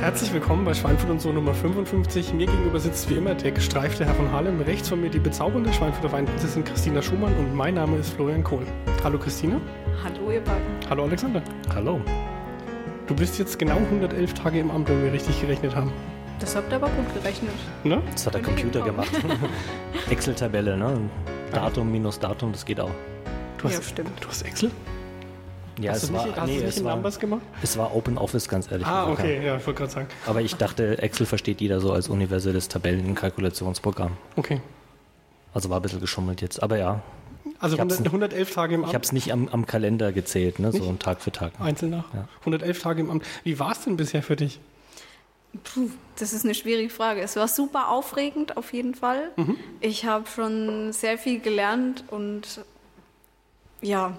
Herzlich willkommen bei Schweinfurt und so Nummer 55. Mir gegenüber sitzt wie immer der gestreifte Herr von Harlem. Rechts von mir die bezaubernde Schweinfurter Weinprinzessin Christina Schumann und mein Name ist Florian Kohl. Hallo Christina. Hallo ihr beiden. Hallo Alexander. Hallo. Du bist jetzt genau 111 Tage im Amt, wenn wir richtig gerechnet haben. Das habt ihr aber gut gerechnet. Ne? Das hat der Computer gemacht. Excel-Tabelle, ne? Datum minus Datum, das geht auch. Du hast, Ja, stimmt. Du hast Excel? Ja, hast es du war, nicht, hast nee, du nicht es in war, Numbers gemacht? es war Open Office, ganz ehrlich. Ah, gesagt, okay, ja, ich wollte gerade sagen. Aber ich dachte, Excel versteht jeder so als universelles Tabellenkalkulationsprogramm. Okay. Also war ein bisschen geschummelt jetzt. Aber ja, Also Ich hab's 100, 111 Tage im ich Amt. habe es nicht am, am Kalender gezählt, ne? so Tag für Tag. Einzeln nach. Ja. 111 Tage im Amt. Wie war es denn bisher für dich? Puh, das ist eine schwierige Frage. Es war super aufregend auf jeden Fall. Mhm. Ich habe schon sehr viel gelernt und ja,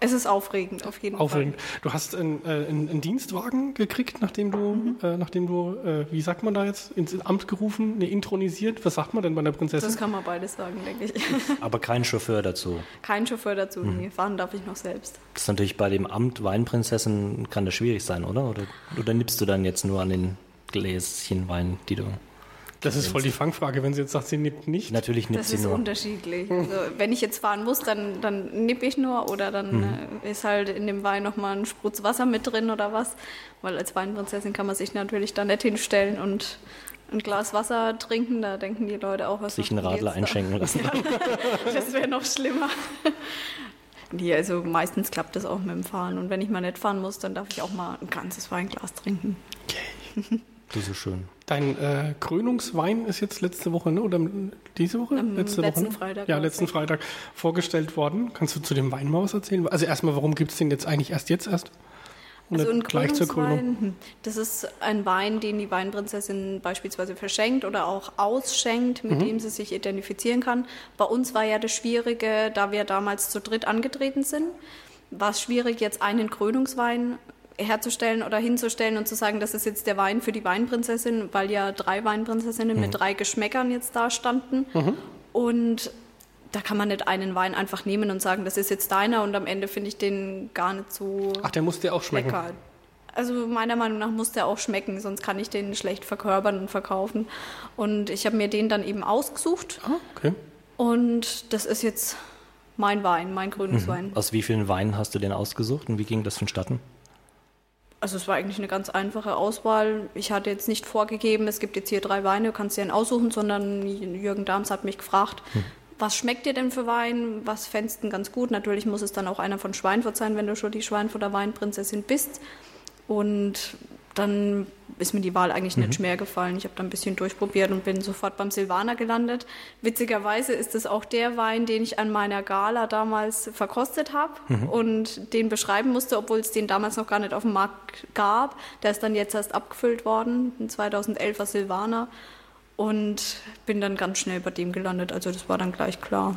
es ist aufregend auf jeden Aufregend. Du hast einen, äh, einen, einen Dienstwagen gekriegt, nachdem du, Mhm. äh, nachdem du, äh, wie sagt man da jetzt, ins Amt gerufen, ne, intronisiert. Was sagt man denn bei der Fall. Prinzessin? Das kann man beides sagen, denke ich. Aber kein Chauffeur dazu. Kein Chauffeur dazu. Mhm. Nee, fahren darf ich noch selbst. Das ist natürlich bei dem Amt Weinprinzessin kann das schwierig sein, oder? Oder, oder nippst du dann jetzt nur an den Gläschen Wein, die du. Das ist voll die Fangfrage, wenn sie jetzt sagt, sie nimmt nicht. Natürlich nippst Das sie ist nur. unterschiedlich. Also, wenn ich jetzt fahren muss, dann, dann nippe ich nur oder dann Mhm. äh, ist halt in dem Wein nochmal ein Sprutz Wasser mit drin oder was. Weil als Weinprinzessin kann man sich natürlich da nicht hinstellen und ein Glas Wasser trinken. Da denken die Leute auch, was Sich einen Radler einschenken lassen. Das wäre noch schlimmer. Nee, also meistens klappt das auch mit dem Fahren. Und wenn ich mal nicht fahren muss, dann darf ich auch mal ein ganzes Weinglas trinken. Du so schön. Dein äh, Krönungswein ist jetzt letzte Woche, ne? oder diese Woche? Am letzte letzten Woche, ne? Freitag Ja, letzten ja. Freitag vorgestellt worden. Kannst du zu dem Wein mal was erzählen? Also erstmal, warum gibt es den jetzt eigentlich erst jetzt erst? Und Also ein gleich zur Krönung. Hm, das ist ein Wein, den die Weinprinzessin beispielsweise verschenkt oder auch ausschenkt, Mhm. mit dem sie sich identifizieren kann. Bei uns war ja das Schwierige, da wir damals zu dritt angetreten sind, war es schwierig, jetzt einen Krönungswein herzustellen oder hinzustellen und zu sagen, das ist jetzt der Wein für die Weinprinzessin, weil ja drei Weinprinzessinnen mit drei Geschmäckern jetzt da standen. Und da kann man nicht einen Wein einfach nehmen und sagen, das ist jetzt deiner und am Ende finde ich den gar nicht so Ach, der muss dir auch schmecken. lecker. Also meiner Meinung nach muss der auch schmecken, sonst kann ich den schlecht verkörpern und verkaufen. Und ich habe mir den dann eben ausgesucht Ah, okay. und das ist jetzt mein Wein, mein Krönungswein. Aus wie vielen Weinen hast du den ausgesucht und wie ging das vonstatten? Also es war eigentlich eine ganz einfache Auswahl. Ich hatte jetzt nicht vorgegeben, es gibt jetzt hier drei Weine, du kannst dir einen aussuchen, sondern Jürgen Dahms hat mich gefragt, was schmeckt dir denn für Wein? Was fändest du denn ganz gut? Natürlich muss es dann auch einer von Schweinfurt sein, wenn du schon die Schweinfurter Weinprinzessin bist. Und dann ist mir die Wahl eigentlich nicht schwer gefallen. Ich habe da ein bisschen durchprobiert und bin sofort beim Silvaner gelandet. Witzigerweise ist es auch der Wein, den ich an meiner Gala damals verkostet habe und den beschreiben musste, obwohl es den damals noch gar nicht auf dem Markt gab. Der ist dann jetzt erst abgefüllt worden, ein 2011er Silvaner. Und bin dann ganz schnell bei dem gelandet. Also das war dann gleich klar.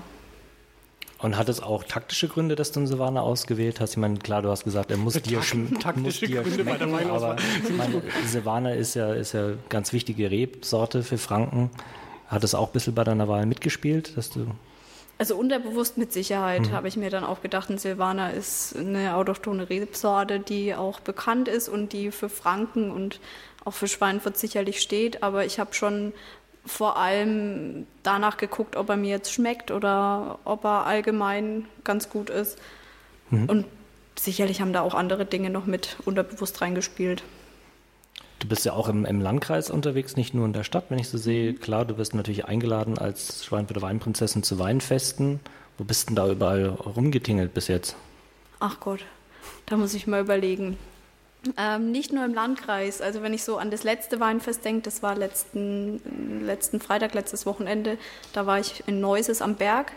Und hat es auch taktische Gründe, dass du einen Silvaner ausgewählt hast? Ich meine, klar, du hast gesagt, er muss dir, schm taktische muss dir Gründe schmecken, aber ich meine, Silvaner ist ja, ist ja ganz wichtige Rebsorte für Franken. Hat es auch ein bisschen bei deiner Wahl mitgespielt, dass du Also unterbewusst mit Sicherheit habe ich mir dann auch gedacht, ein Silvaner ist eine autochthone Rebsorte, die auch bekannt ist und die für Franken und auch für Schweinfurt sicherlich steht. Aber ich habe schon vor allem danach geguckt, ob er mir jetzt schmeckt oder ob er allgemein ganz gut ist. Und sicherlich haben da auch andere Dinge noch mit unterbewusst reingespielt. Du bist ja auch im, im Landkreis unterwegs, nicht nur in der Stadt, wenn ich so sehe. Klar, du wirst natürlich eingeladen als Schweinfurter Weinprinzessin zu Weinfesten. Wo bist denn da überall rumgetingelt bis jetzt? Ach Gott, da muss ich mal überlegen. Ähm, nicht nur im Landkreis. Also wenn ich so an das letzte Weinfest denke, das war letzten, letzten Freitag, letztes Wochenende, da war ich in Neuses am Berg.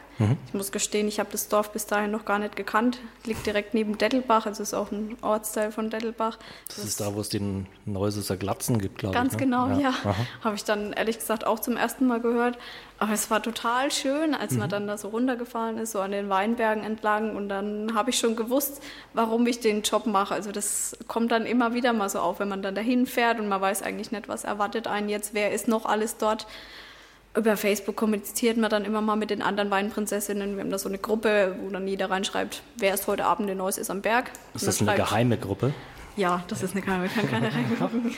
Ich muss gestehen, ich habe das Dorf bis dahin noch gar nicht gekannt. Liegt direkt neben Dettelbach, also ist auch ein Ortsteil von Dettelbach. Das, ist da, wo es den Neuseser Glatzen gibt, glaube ich. Ganz ne? genau, ja. Aha. Habe ich dann ehrlich gesagt auch zum ersten Mal gehört. Aber es war total schön, als Mhm. man dann da so runtergefahren ist, so an den Weinbergen entlang. Und dann habe ich schon gewusst, warum ich den Job mache. Also das kommt dann immer wieder mal so auf, wenn man dann dahin fährt und man weiß eigentlich nicht, was erwartet einen jetzt, wer ist noch alles dort. Über Facebook kommuniziert man dann immer mal mit den anderen Weinprinzessinnen. Wir haben da so eine Gruppe, wo dann jeder reinschreibt, wer ist heute Abend in Neuss ist am Berg. Ist Und das eine schreibt- geheime Gruppe? Ja, das ist eine man kann keiner reingucken.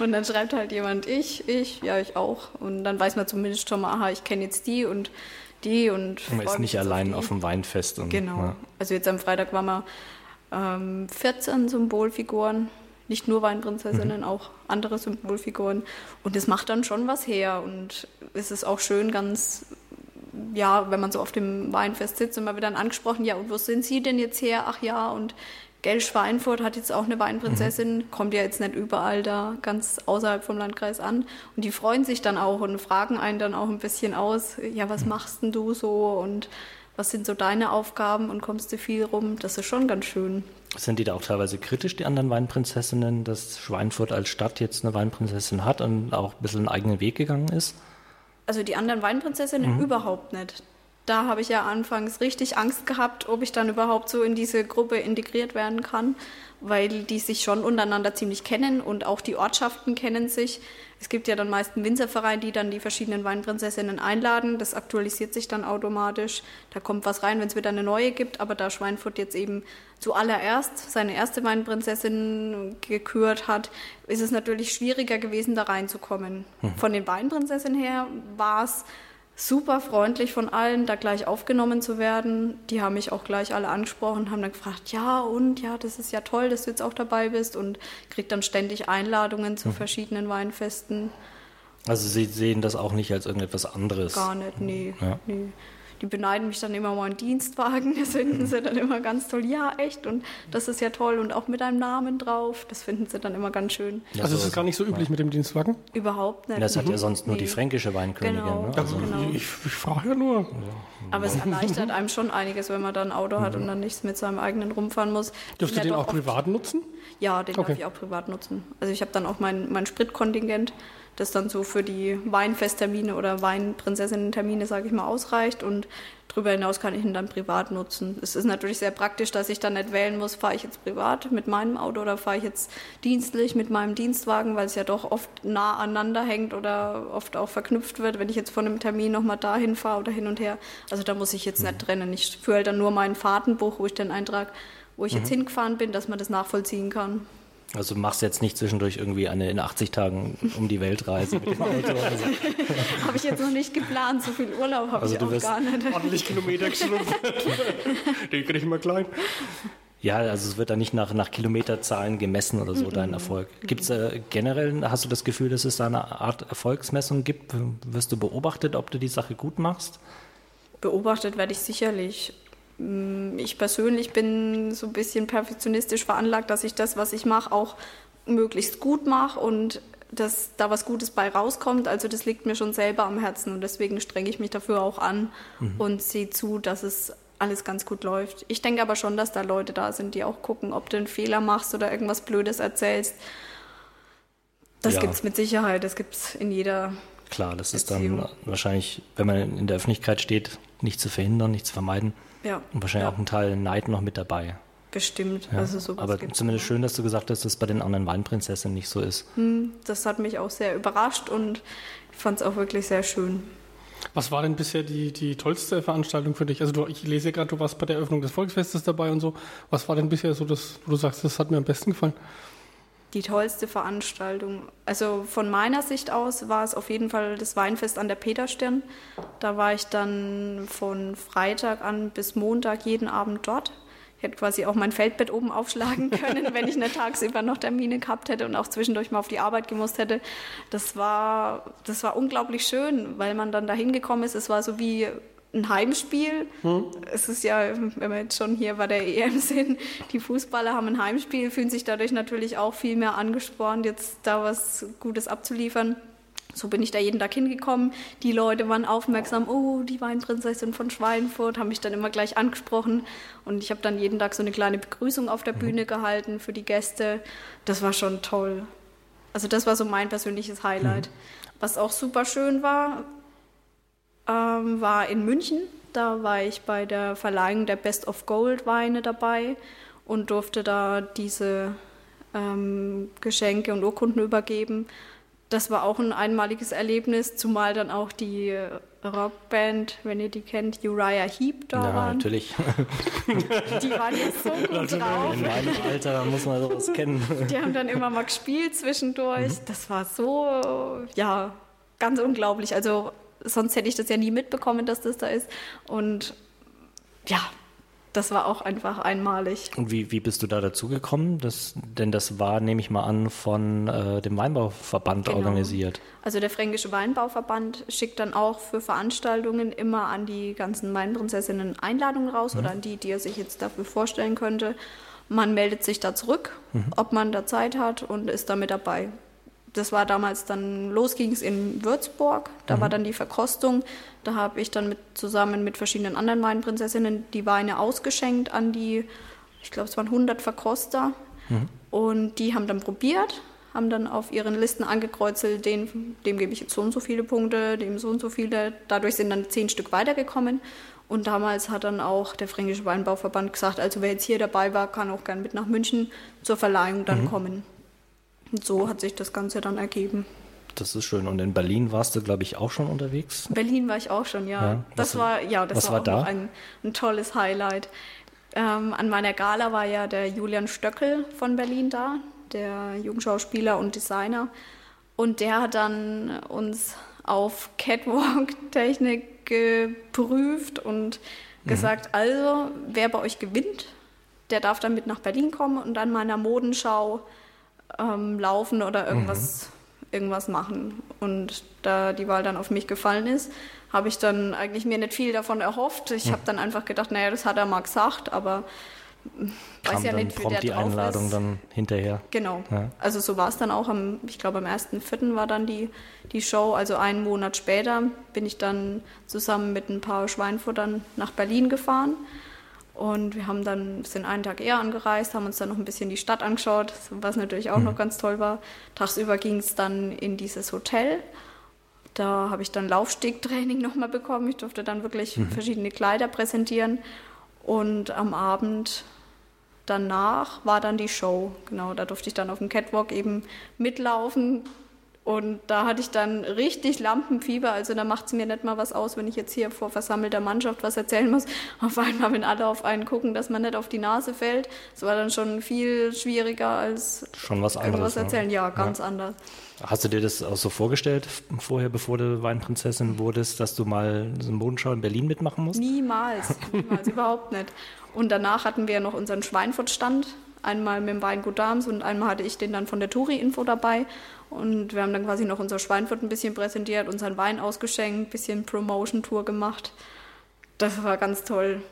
und dann schreibt halt jemand, ich, ich, ja, ich auch. Und dann weiß man zumindest schon mal, aha, ich kenne jetzt die und die und. Man ist nicht allein auf, auf, dem Weinfest. Und, genau. Ja. Also jetzt am Freitag waren wir ähm, 14 Symbolfiguren. Nicht nur Weinprinzessinnen, mhm. auch andere Symbolfiguren. Und das macht dann schon was her. Und es ist auch schön, ganz ja, wenn man so auf dem Weinfest sitzt und man wird dann angesprochen, ja, und wo sind Sie denn jetzt her? Ach ja, und Gell Schweinfurt hat jetzt auch eine Weinprinzessin, mhm. kommt ja jetzt nicht überall da ganz außerhalb vom Landkreis an. Und die freuen sich dann auch und fragen einen dann auch ein bisschen aus, ja, was mhm. machst denn du so und was sind so deine Aufgaben und kommst du viel rum? Das ist schon ganz schön. Sind die da auch teilweise kritisch, die anderen Weinprinzessinnen, dass Schweinfurt als Stadt jetzt eine Weinprinzessin hat und auch ein bisschen einen eigenen Weg gegangen ist? Also die anderen Weinprinzessinnen mhm. überhaupt nicht. Da habe ich ja anfangs richtig Angst gehabt, ob ich dann überhaupt so in diese Gruppe integriert werden kann, weil die sich schon untereinander ziemlich kennen und auch die Ortschaften kennen sich. Es gibt ja dann meist einen Winzerverein, die dann die verschiedenen Weinprinzessinnen einladen. Das aktualisiert sich dann automatisch. Da kommt was rein, wenn es wieder eine neue gibt. Aber da Schweinfurt jetzt eben zuallererst seine erste Weinprinzessin gekürt hat, ist es natürlich schwieriger gewesen, da reinzukommen. Hm. Von den Weinprinzessinnen her war es super freundlich von allen, da gleich aufgenommen zu werden. Die haben mich auch gleich alle angesprochen, haben dann gefragt, ja und, ja, das ist ja toll, dass du jetzt auch dabei bist und kriegt dann ständig Einladungen zu mhm. verschiedenen Weinfesten. Also Sie sehen das auch nicht als irgendetwas anderes? Gar nicht, nee. Ja. nee die beneiden mich dann immer mal einen Dienstwagen. Das finden sie dann immer ganz toll. Ja, echt. Und das ist ja toll. Und auch mit einem Namen drauf. Das finden sie dann immer ganz schön. Ja, also, es ist gar nicht so üblich ja. mit dem Dienstwagen? Überhaupt nicht. Das hat ja sonst nur die fränkische Weinkönigin. Genau. Ne? Also, genau. Ich, ich frage ja nur. Aber es erleichtert einem schon einiges, wenn man da ein Auto hat und dann nichts mit seinem eigenen rumfahren muss. Dürft ihr den auch privat nutzen? Ja, den okay. darf ich auch privat nutzen. Also ich habe dann auch mein, mein Spritkontingent das dann so für die Weinfesttermine oder Weinprinzessinnen-Termine, sage ich mal, ausreicht und darüber hinaus kann ich ihn dann privat nutzen. Es ist natürlich sehr praktisch, dass ich dann nicht wählen muss, fahre ich jetzt privat mit meinem Auto oder fahre ich jetzt dienstlich mit meinem Dienstwagen, weil es ja doch oft nah aneinander hängt oder oft auch verknüpft wird, wenn ich jetzt von einem Termin nochmal dahin fahre oder hin und her. Also da muss ich jetzt nicht trennen. Ich führe halt dann nur mein Fahrtenbuch, wo ich den Eintrag, wo ich mhm. jetzt hingefahren bin, dass man das nachvollziehen kann. Also du machst jetzt nicht zwischendurch irgendwie eine in 80 Tagen um die Weltreise mit dem Auto. Also. habe ich jetzt noch nicht geplant, so viel Urlaub habe also ich auch gar nicht. Ordentlich Kilometer geschrumpft. Den kriege ich mal klein. Ja, also es wird da nicht nach, nach Kilometerzahlen gemessen oder so, mm dein Erfolg. Gibt es äh, generell, hast du das Gefühl, dass es da eine Art Erfolgsmessung gibt? Wirst du beobachtet, ob du die Sache gut machst? Beobachtet werde ich sicherlich. Mm, ich persönlich bin so ein bisschen perfektionistisch veranlagt, dass ich das, was ich mache, auch möglichst gut mache und dass da was Gutes bei rauskommt. Also das liegt mir schon selber am Herzen und deswegen strenge ich mich dafür auch an mhm. und sehe zu, dass es alles ganz gut läuft. Ich denke aber schon, dass da Leute da sind, die auch gucken, ob du einen Fehler machst oder irgendwas Blödes erzählst. Das ja. gibt es mit Sicherheit, das gibt es in jeder. Klar, das Beziehung. ist dann wahrscheinlich, wenn man in der Öffentlichkeit steht, nicht zu verhindern, nicht zu vermeiden. Ja. Und wahrscheinlich ja. auch ein Teil Neid noch mit dabei. Bestimmt. Ja. Also sowas Aber zumindest schön, dass du gesagt hast, dass es bei den anderen Weinprinzessinnen nicht so ist. Hm, das hat mich auch sehr überrascht und ich fand es auch wirklich sehr schön. Was war denn bisher die, die tollste Veranstaltung für dich? Also du, ich lese gerade, du warst bei der Eröffnung des Volksfestes dabei und so. Was war denn bisher so das, wo du sagst, das hat mir am besten gefallen? Die tollste Veranstaltung. Also von meiner Sicht aus war es auf jeden Fall das Weinfest an der Peterstern. Da war ich dann von Freitag an bis Montag jeden Abend dort. Ich hätte quasi auch mein Feldbett oben aufschlagen können, wenn ich eine tagsüber noch Termine gehabt hätte und auch zwischendurch mal auf die Arbeit gemusst hätte. Das war, das war unglaublich schön, weil man dann da hingekommen ist. Es war so wie ein Heimspiel. Hm. Es ist ja, wenn wir jetzt schon hier bei der EM sind, die Fußballer haben ein Heimspiel, fühlen sich dadurch natürlich auch viel mehr angespornt, jetzt da was Gutes abzuliefern. So bin ich da jeden Tag hingekommen. Die Leute waren aufmerksam, oh, die Weinprinzessin von Schweinfurt, haben mich dann immer gleich angesprochen. Und ich habe dann jeden Tag so eine kleine Begrüßung auf der mhm. Bühne gehalten für die Gäste. Das war schon toll. Also das war so mein persönliches Highlight. Mhm. Was auch super schön war, ähm, war in München. Da war ich bei der Verleihung der Best of Gold Weine dabei und durfte da diese ähm, Geschenke und Urkunden übergeben. das war auch ein einmaliges Erlebnis, zumal dann auch die Rockband, wenn ihr die kennt, Uriah Heep da ja, waren. natürlich. Die waren jetzt so gut drauf. In meinem Alter muss man sowas kennen. Die haben dann immer mal gespielt zwischendurch. Mhm. Das war so, ja, ganz unglaublich. Also sonst hätte ich das ja nie mitbekommen, dass das da ist. Und ja, das war auch einfach einmalig. Und wie, wie bist du da dazu gekommen? Das, denn das war, nehme ich mal an, von äh, dem Weinbauverband genau. organisiert. Also der Fränkische Weinbauverband schickt dann auch für Veranstaltungen immer an die ganzen Weinprinzessinnen Einladungen raus mhm. oder an die, die er sich jetzt dafür vorstellen könnte. Man meldet sich da zurück, mhm. ob man da Zeit hat und ist da mit dabei das war damals dann, los ging es in Würzburg, da mhm. war dann die Verkostung. Da habe ich dann mit, zusammen mit verschiedenen anderen Weinprinzessinnen die Weine ausgeschenkt an die, ich glaube es waren 100 Verkoster. Mhm. Und die haben dann probiert, haben dann auf ihren Listen angekreuzelt, den, dem gebe ich jetzt so und so viele Punkte, dem so und so viele. Dadurch sind dann zehn Stück weitergekommen. Und damals hat dann auch der Fränkische Weinbauverband gesagt, also wer jetzt hier dabei war, kann auch gern mit nach München zur Verleihung dann mhm. kommen. Und so hat sich das Ganze dann ergeben. Das ist schön. Und in Berlin warst du, glaube ich, auch schon unterwegs? Berlin war ich auch schon, ja. ja das war, ja, das war, war ein, ein, tolles Highlight. Ähm, an meiner Gala war ja der Julian Stöckel von Berlin da, der Jugendschauspieler und Designer. Und der hat dann uns auf Catwalk-Technik geprüft und mhm. gesagt, mhm. also wer bei euch gewinnt, der darf dann mit nach Berlin kommen und an meiner Modenschau ähm, laufen oder irgendwas, mhm. irgendwas machen. Und da die Wahl dann auf mich gefallen ist, habe ich dann eigentlich mir nicht viel davon erhofft. Ich mhm. habe dann einfach gedacht, naja, das hat er mal gesagt, aber Kam weiß ja nicht, wie der die drauf Einladung ist. dann hinterher. Genau. Ja. Also so war es dann auch am, ich glaube am 1.4. war dann die, die Show. Also einen Monat später bin ich dann zusammen mit ein paar Schweinfuttern nach Berlin gefahren und wir haben dann, sind einen Tag eher angereist, haben uns dann noch ein bisschen die Stadt angeschaut, was natürlich auch mhm. noch ganz toll war. Tagsüber ging es dann in dieses Hotel. Da habe ich dann Laufstegtraining nochmal bekommen. Ich durfte dann wirklich mhm. verschiedene Kleider präsentieren. Und am Abend danach war dann die Show. Genau, da durfte ich dann auf dem Catwalk eben mitlaufen, und da hatte ich dann richtig Lampenfieber. Also da macht es mir nicht mal was aus, wenn ich jetzt hier vor versammelter Mannschaft was erzählen muss. Auf einmal, wenn alle auf einen gucken, dass man nicht auf die Nase fällt. Das war dann schon viel schwieriger als schon was anderes, irgendwas erzählen. Ne? Ja, ganz ja. anders. Hast du dir das auch so vorgestellt vorher, bevor du Weinprinzessin wurdest, dass du mal so eine Modenschau in Berlin mitmachen musst? Niemals, niemals, überhaupt nicht. Und danach hatten wir noch unseren Schweinfurtstand, einmal mit dem Weingut Dams und einmal hatte ich den dann von der Touri-Info dabei. Und wir haben dann quasi noch unser Schweinfurt ein bisschen präsentiert, unseren Wein ausgeschenkt, ein bisschen Promotion-Tour gemacht. Das war ganz toll.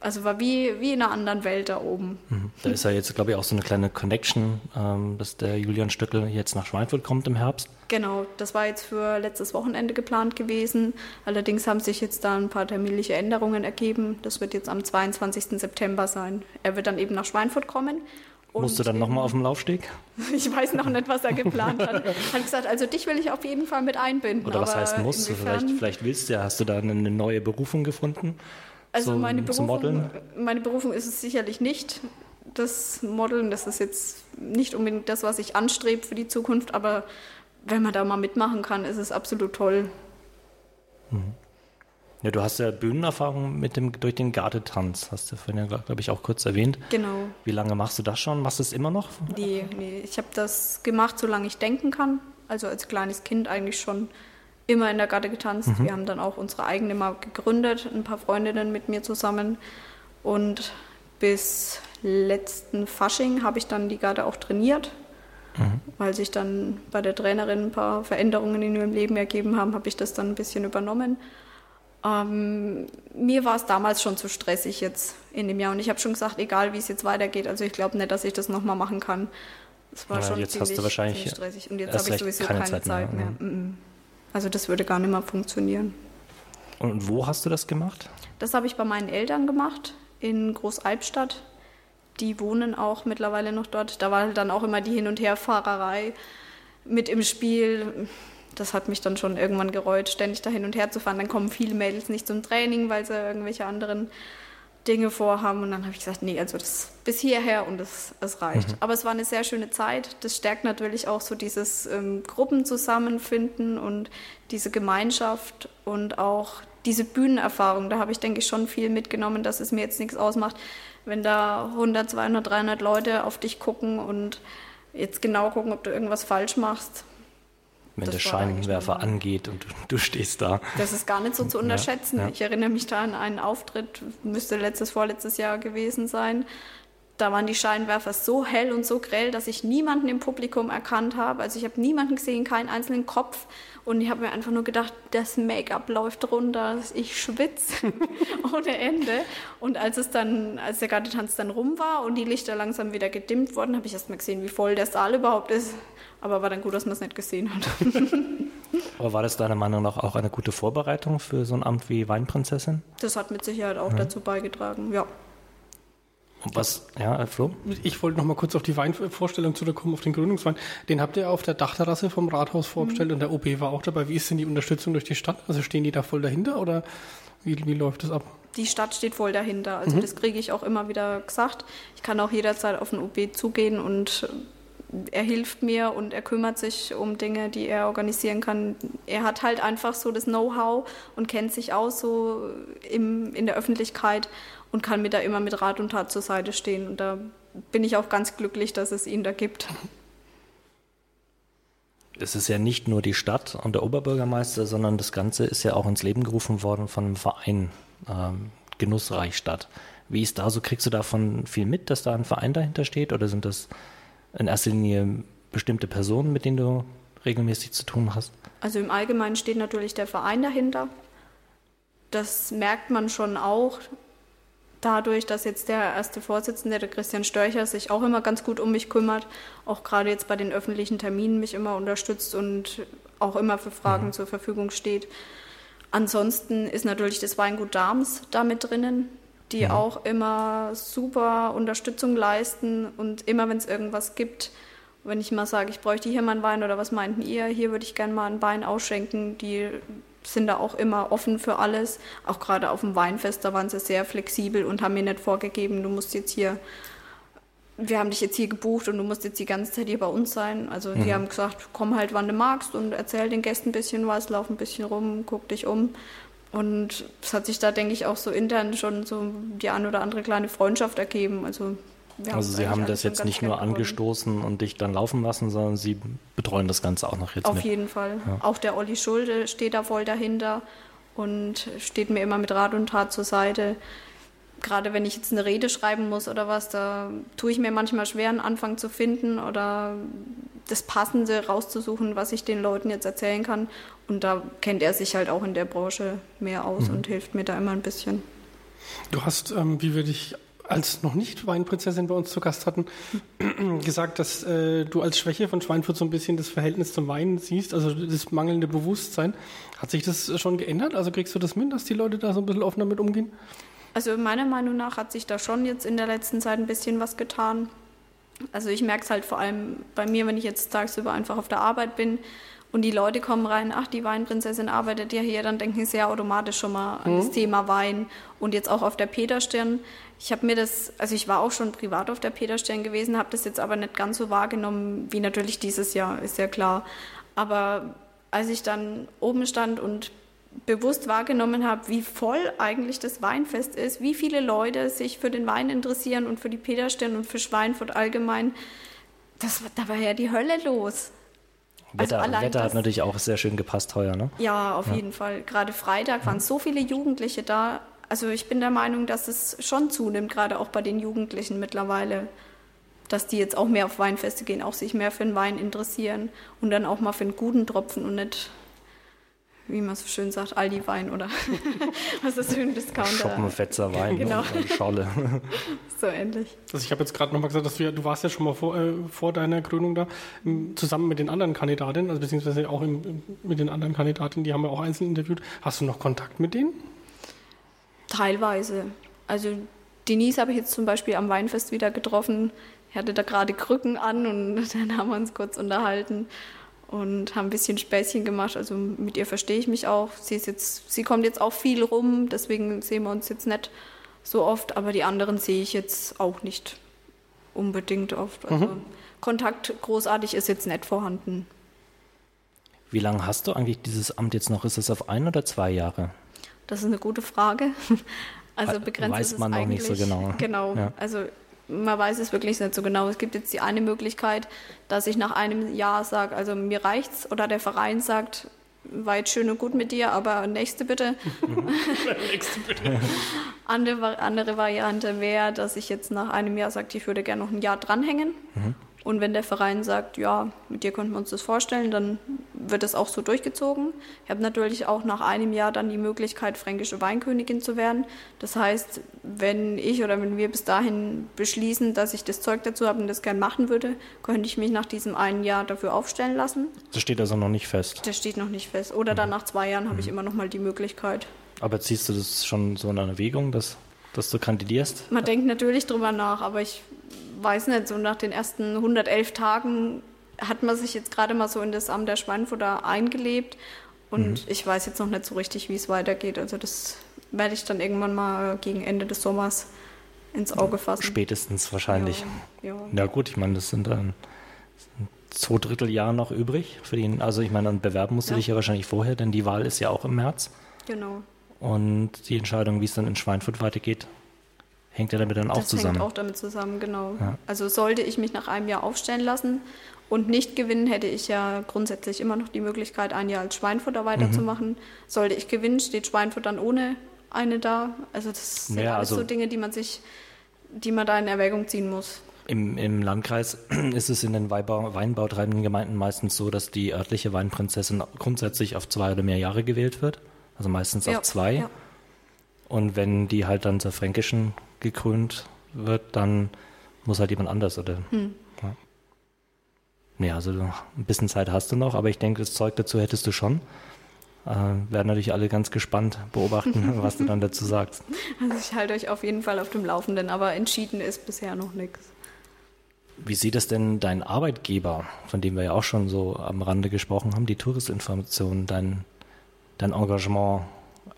Also war wie, wie in einer anderen Welt da oben. Mhm. Da ist ja jetzt, glaube ich, auch so eine kleine Connection, ähm, dass der Julian Stöckel jetzt nach Schweinfurt kommt im Herbst. Genau, das war jetzt für letztes Wochenende geplant gewesen. Allerdings haben sich jetzt da ein paar terminliche Änderungen ergeben. Das wird jetzt am 22. September sein. Er wird dann eben nach Schweinfurt kommen und Musst du dann nochmal auf dem Laufsteg? Ich weiß noch nicht, was er geplant hat. Er hat gesagt, also dich will ich auf jeden Fall mit einbinden. Oder was heißt muss? Vielleicht, vielleicht willst du ja. Hast du da eine neue Berufung gefunden? Also so, meine, Berufung, meine Berufung ist es sicherlich nicht. Das Modeln, das ist jetzt nicht unbedingt das, was ich anstrebe für die Zukunft, aber wenn man da mal mitmachen kann, ist es absolut toll. Mhm. Ja, du hast ja Bühnenerfahrung mit dem, durch den Gardetanz, hast du vorhin ja, glaube ich, auch kurz erwähnt. Genau. Wie lange machst du das schon? Machst du es immer noch? Nee, nee. ich habe das gemacht, solange ich denken kann. Also als kleines Kind eigentlich schon immer in der Garde getanzt. Mhm. Wir haben dann auch unsere eigene mal gegründet, ein paar Freundinnen mit mir zusammen. Und bis letzten Fasching habe ich dann die Garde auch trainiert. Mhm. Weil sich dann bei der Trainerin ein paar Veränderungen in ihrem Leben ergeben haben, habe ich das dann ein bisschen übernommen. Ähm, mir war es damals schon zu stressig jetzt in dem Jahr und ich habe schon gesagt, egal wie es jetzt weitergeht, also ich glaube nicht, dass ich das nochmal machen kann. Es war ja, schon jetzt ziemlich, hast du wahrscheinlich stressig und jetzt habe ich sowieso keine, keine Zeit, mehr. mehr. Ja. Also das würde gar nicht mehr funktionieren. Und wo hast du das gemacht? Das habe ich bei meinen Eltern gemacht in Großalbstadt. Die wohnen auch mittlerweile noch dort. Da war dann auch immer die Hin- und Herfahrerei mit im Spiel das hat mich dann schon irgendwann gereut, ständig da hin und her zu fahren. Dann kommen viele Mädels nicht zum Training, weil sie irgendwelche anderen Dinge vorhaben. Und dann habe ich gesagt, nee, also das bis hierher und es, es reicht. Mhm. Aber es war eine sehr schöne Zeit. Das stärkt natürlich auch so dieses ähm, Gruppenzusammenfinden und diese Gemeinschaft und auch diese Bühnenerfahrung. Da habe ich, denke ich, schon viel mitgenommen, dass es mir jetzt nichts ausmacht, wenn da 100, 200, 300 Leute auf dich gucken und jetzt genau gucken, ob du irgendwas falsch machst. Wenn das der Scheinwerfer angeht und du, du, stehst da. Das ist gar nicht so zu unterschätzen. Ja, ja. Ich erinnere mich da an einen Auftritt, müsste letztes, vorletztes Jahr gewesen sein. Da waren die Scheinwerfer so hell und so grell, dass ich niemanden im Publikum erkannt habe. Also ich habe niemanden gesehen, keinen einzelnen Kopf. Und ich habe mir einfach nur gedacht, das Make-up läuft runter, ich schwitze ohne Ende. Und als es dann, als der Gartentanz dann rum war und die Lichter langsam wieder gedimmt wurden, habe ich erst mal gesehen, wie voll der Saal überhaupt ist. Aber war dann gut, dass man es nicht gesehen hat. Aber war das deiner Meinung nach auch eine gute Vorbereitung für so ein Amt wie Weinprinzessin? Das hat mit Sicherheit auch ja. dazu beigetragen, ja. Was, ja, Flo? Ich wollte noch mal kurz auf die Weinvorstellung zurückkommen, auf den Gründungswein. Den habt ihr auf der Dachterrasse vom Rathaus vorgestellt mhm. und der OB war auch dabei. Wie ist denn die Unterstützung durch die Stadt? Also stehen die da voll dahinter oder wie, wie läuft das ab? Die Stadt steht voll dahinter. Also mhm. das kriege ich auch immer wieder gesagt. Ich kann auch jederzeit auf den OB zugehen und er hilft mir und er kümmert sich um Dinge, die er organisieren kann. Er hat halt einfach so das Know-how und kennt sich aus so im, in der Öffentlichkeit und kann mir da immer mit Rat und Tat zur Seite stehen. Und da bin ich auch ganz glücklich, dass es ihn da gibt. Es ist ja nicht nur die Stadt und der Oberbürgermeister, sondern das Ganze ist ja auch ins Leben gerufen worden von einem Verein, ähm, Genussreich Stadt. Wie ist da so? Kriegst du davon viel mit, dass da ein Verein dahinter steht? Oder sind das in erster Linie bestimmte Personen, mit denen du regelmäßig zu tun hast? Also im Allgemeinen steht natürlich der Verein dahinter. Das merkt man schon auch dadurch, dass jetzt der erste Vorsitzende, der Christian Störcher, sich auch immer ganz gut um mich kümmert, auch gerade jetzt bei den öffentlichen Terminen mich immer unterstützt und auch immer für Fragen mhm. zur Verfügung steht. Ansonsten ist natürlich das Weingut Darms da mit drinnen die mhm. auch immer super Unterstützung leisten und immer, wenn es irgendwas gibt, wenn ich mal sage, ich bräuchte hier mal einen Wein oder was meinten ihr, hier würde ich gerne mal einen Wein ausschenken, die sind da auch immer offen für alles. Auch gerade auf dem Weinfest, da waren sie sehr flexibel und haben mir nicht vorgegeben, du musst jetzt hier, wir haben dich jetzt hier gebucht und du musst jetzt die ganze Zeit hier bei uns sein. Also mhm. die haben gesagt, komm halt, wann du magst und erzähl den Gästen ein bisschen was, lauf ein bisschen rum, guck dich um. Und es hat sich da, denke ich, auch so intern schon so die ein oder andere kleine Freundschaft ergeben. Also, also Sie haben das jetzt nicht nur angestoßen und dich dann laufen lassen, sondern Sie betreuen das Ganze auch noch jetzt Auf mit. jeden Fall. Ja. Auch der Olli Schulde steht da voll dahinter und steht mir immer mit Rat und Tat zur Seite gerade wenn ich jetzt eine Rede schreiben muss oder was, da tue ich mir manchmal schwer, einen Anfang zu finden oder das Passende rauszusuchen, was ich den Leuten jetzt erzählen kann. Und da kennt er sich halt auch in der Branche mehr aus mhm. und hilft mir da immer ein bisschen. Du hast, ähm, wie wir dich als noch nicht Weinprinzessin bei uns zu Gast hatten, gesagt, dass äh, du als Schwäche von Schweinfurt so ein bisschen das Verhältnis zum Wein siehst, also das mangelnde Bewusstsein. Hat sich das schon geändert? Also kriegst du das mit, dass die Leute da so ein bisschen offener mit umgehen? Also meiner Meinung nach hat sich da schon jetzt in der letzten Zeit ein bisschen was getan. Also ich merke es halt vor allem bei mir, wenn ich jetzt tagsüber einfach auf der Arbeit bin und die Leute kommen rein, ach, die Weinprinzessin arbeitet ja hier, dann denken sie ja automatisch schon mal an mhm. das Thema Wein. Und jetzt auch auf der Peterstirn. Ich habe mir das, also ich war auch schon privat auf der Peterstirn gewesen, habe das jetzt aber nicht ganz so wahrgenommen wie natürlich dieses Jahr, ist ja klar. Aber als ich dann oben stand und bewusst wahrgenommen habe, wie voll eigentlich das Weinfest ist, wie viele Leute sich für den Wein interessieren und für die Peterstern und für Schweinfurt allgemein. Das, da war ja die Hölle los. Wetter, also Wetter hat natürlich auch sehr schön gepasst heuer, ne? Ja, auf ja. jeden Fall. Gerade Freitag waren so viele Jugendliche da. Also ich bin der Meinung, dass es schon zunimmt, gerade auch bei den Jugendlichen mittlerweile, dass die jetzt auch mehr auf Weinfeste gehen, auch sich mehr für den Wein interessieren und dann auch mal für einen guten Tropfen und nicht wie man so schön sagt, Aldi-Wein oder was ist für ein Discounter? Schoppenfetzer Wein genau. und Scholle. so ähnlich. Also ich habe jetzt gerade nochmal gesagt, dass du, ja, du warst ja schon mal vor, äh, vor deiner Gründung da, zusammen mit den anderen Kandidatinnen, also beziehungsweise auch im, mit den anderen Kandidatinnen, die haben wir auch einzeln interviewt. Hast du noch Kontakt mit denen? Teilweise. Also Denise habe ich jetzt zum Beispiel am Weinfest wieder getroffen. Ich hatte da gerade Krücken an und dann haben wir uns kurz unterhalten und haben ein bisschen Späßchen gemacht. Also mit ihr verstehe ich mich auch. Sie, ist jetzt, sie kommt jetzt auch viel rum, deswegen sehen wir uns jetzt nicht so oft, aber die anderen sehe ich jetzt auch nicht unbedingt oft. Also mhm. Kontakt großartig ist jetzt nicht vorhanden. Wie lange hast du eigentlich dieses Amt jetzt noch? Ist es auf ein oder zwei Jahre? Das ist eine gute Frage. Also begrenzt weiß ist man es noch nicht so genau. Genau. Ja. Also man weiß es wirklich nicht so genau. Es gibt jetzt die eine Möglichkeit, dass ich nach einem Jahr sage, also mir reicht's, oder der Verein sagt, war jetzt schön und gut mit dir, aber nächste bitte. nächste bitte. andere, andere Variante wäre, dass ich jetzt nach einem Jahr sage, ich würde gerne noch ein Jahr dranhängen. Mhm. Und wenn der Verein sagt, ja, mit dir könnten wir uns das vorstellen, dann wird das auch so durchgezogen. Ich habe natürlich auch nach einem Jahr dann die Möglichkeit, fränkische Weinkönigin zu werden. Das heißt, wenn ich oder wenn wir bis dahin beschließen, dass ich das Zeug dazu habe und das gern machen würde, könnte ich mich nach diesem einen Jahr dafür aufstellen lassen. Das steht also noch nicht fest. Das steht noch nicht fest. Oder dann nach zwei Jahren habe ich mhm. immer noch mal die Möglichkeit. Aber ziehst du das schon so in Erwägung, dass, dass du kandidierst? Man denkt natürlich drüber nach, aber ich weiß nicht, so nach den ersten 111 Tagen hat man sich jetzt gerade mal so in das Amt der Schweinfutter eingelebt und mhm. ich weiß jetzt noch nicht so richtig, wie es weitergeht. Also das werde ich dann irgendwann mal gegen Ende des Sommers ins Auge fassen. Spätestens wahrscheinlich. Ja, ja. ja gut, ich meine, das sind dann zwei Drittel Jahre noch übrig für ihn. Also ich meine, dann bewerben musst du ja. dich ja wahrscheinlich vorher, denn die Wahl ist ja auch im März. Genau. Und die Entscheidung, wie es dann in Schweinfurt weitergeht, hängt ja damit dann auch das zusammen. Hängt auch damit zusammen, genau. Ja. Also sollte ich mich nach einem Jahr aufstellen lassen und nicht gewinnen, hätte ich ja grundsätzlich immer noch die Möglichkeit, ein Jahr als Schweinfutter weiterzumachen. Mhm. Sollte ich gewinnen, steht Schweinfurt dann ohne eine da. Also das sind ja, alles also so Dinge, die man sich, die man da in Erwägung ziehen muss. Im, Im, Landkreis ist es in den Weinbau, weinbautreibenden Gemeinden meistens so, dass die örtliche Weinprinzessin grundsätzlich auf zwei oder mehr Jahre gewählt wird. Also meistens ja, auf zwei. Ja. Und wenn die halt dann zur fränkischen gekrönt wird, dann muss halt jemand anders, oder? Hm. Ja. ja, also ein bisschen Zeit hast du noch, aber ich denke, das Zeug dazu hättest du schon. Äh, werden natürlich alle ganz gespannt beobachten, was du dann dazu sagst. Also ich halte euch auf jeden Fall auf dem Laufenden, aber entschieden ist bisher noch nichts. Wie sieht es denn dein Arbeitgeber, von dem wir ja auch schon so am Rande gesprochen haben, die Touristinformation, dein, dein Engagement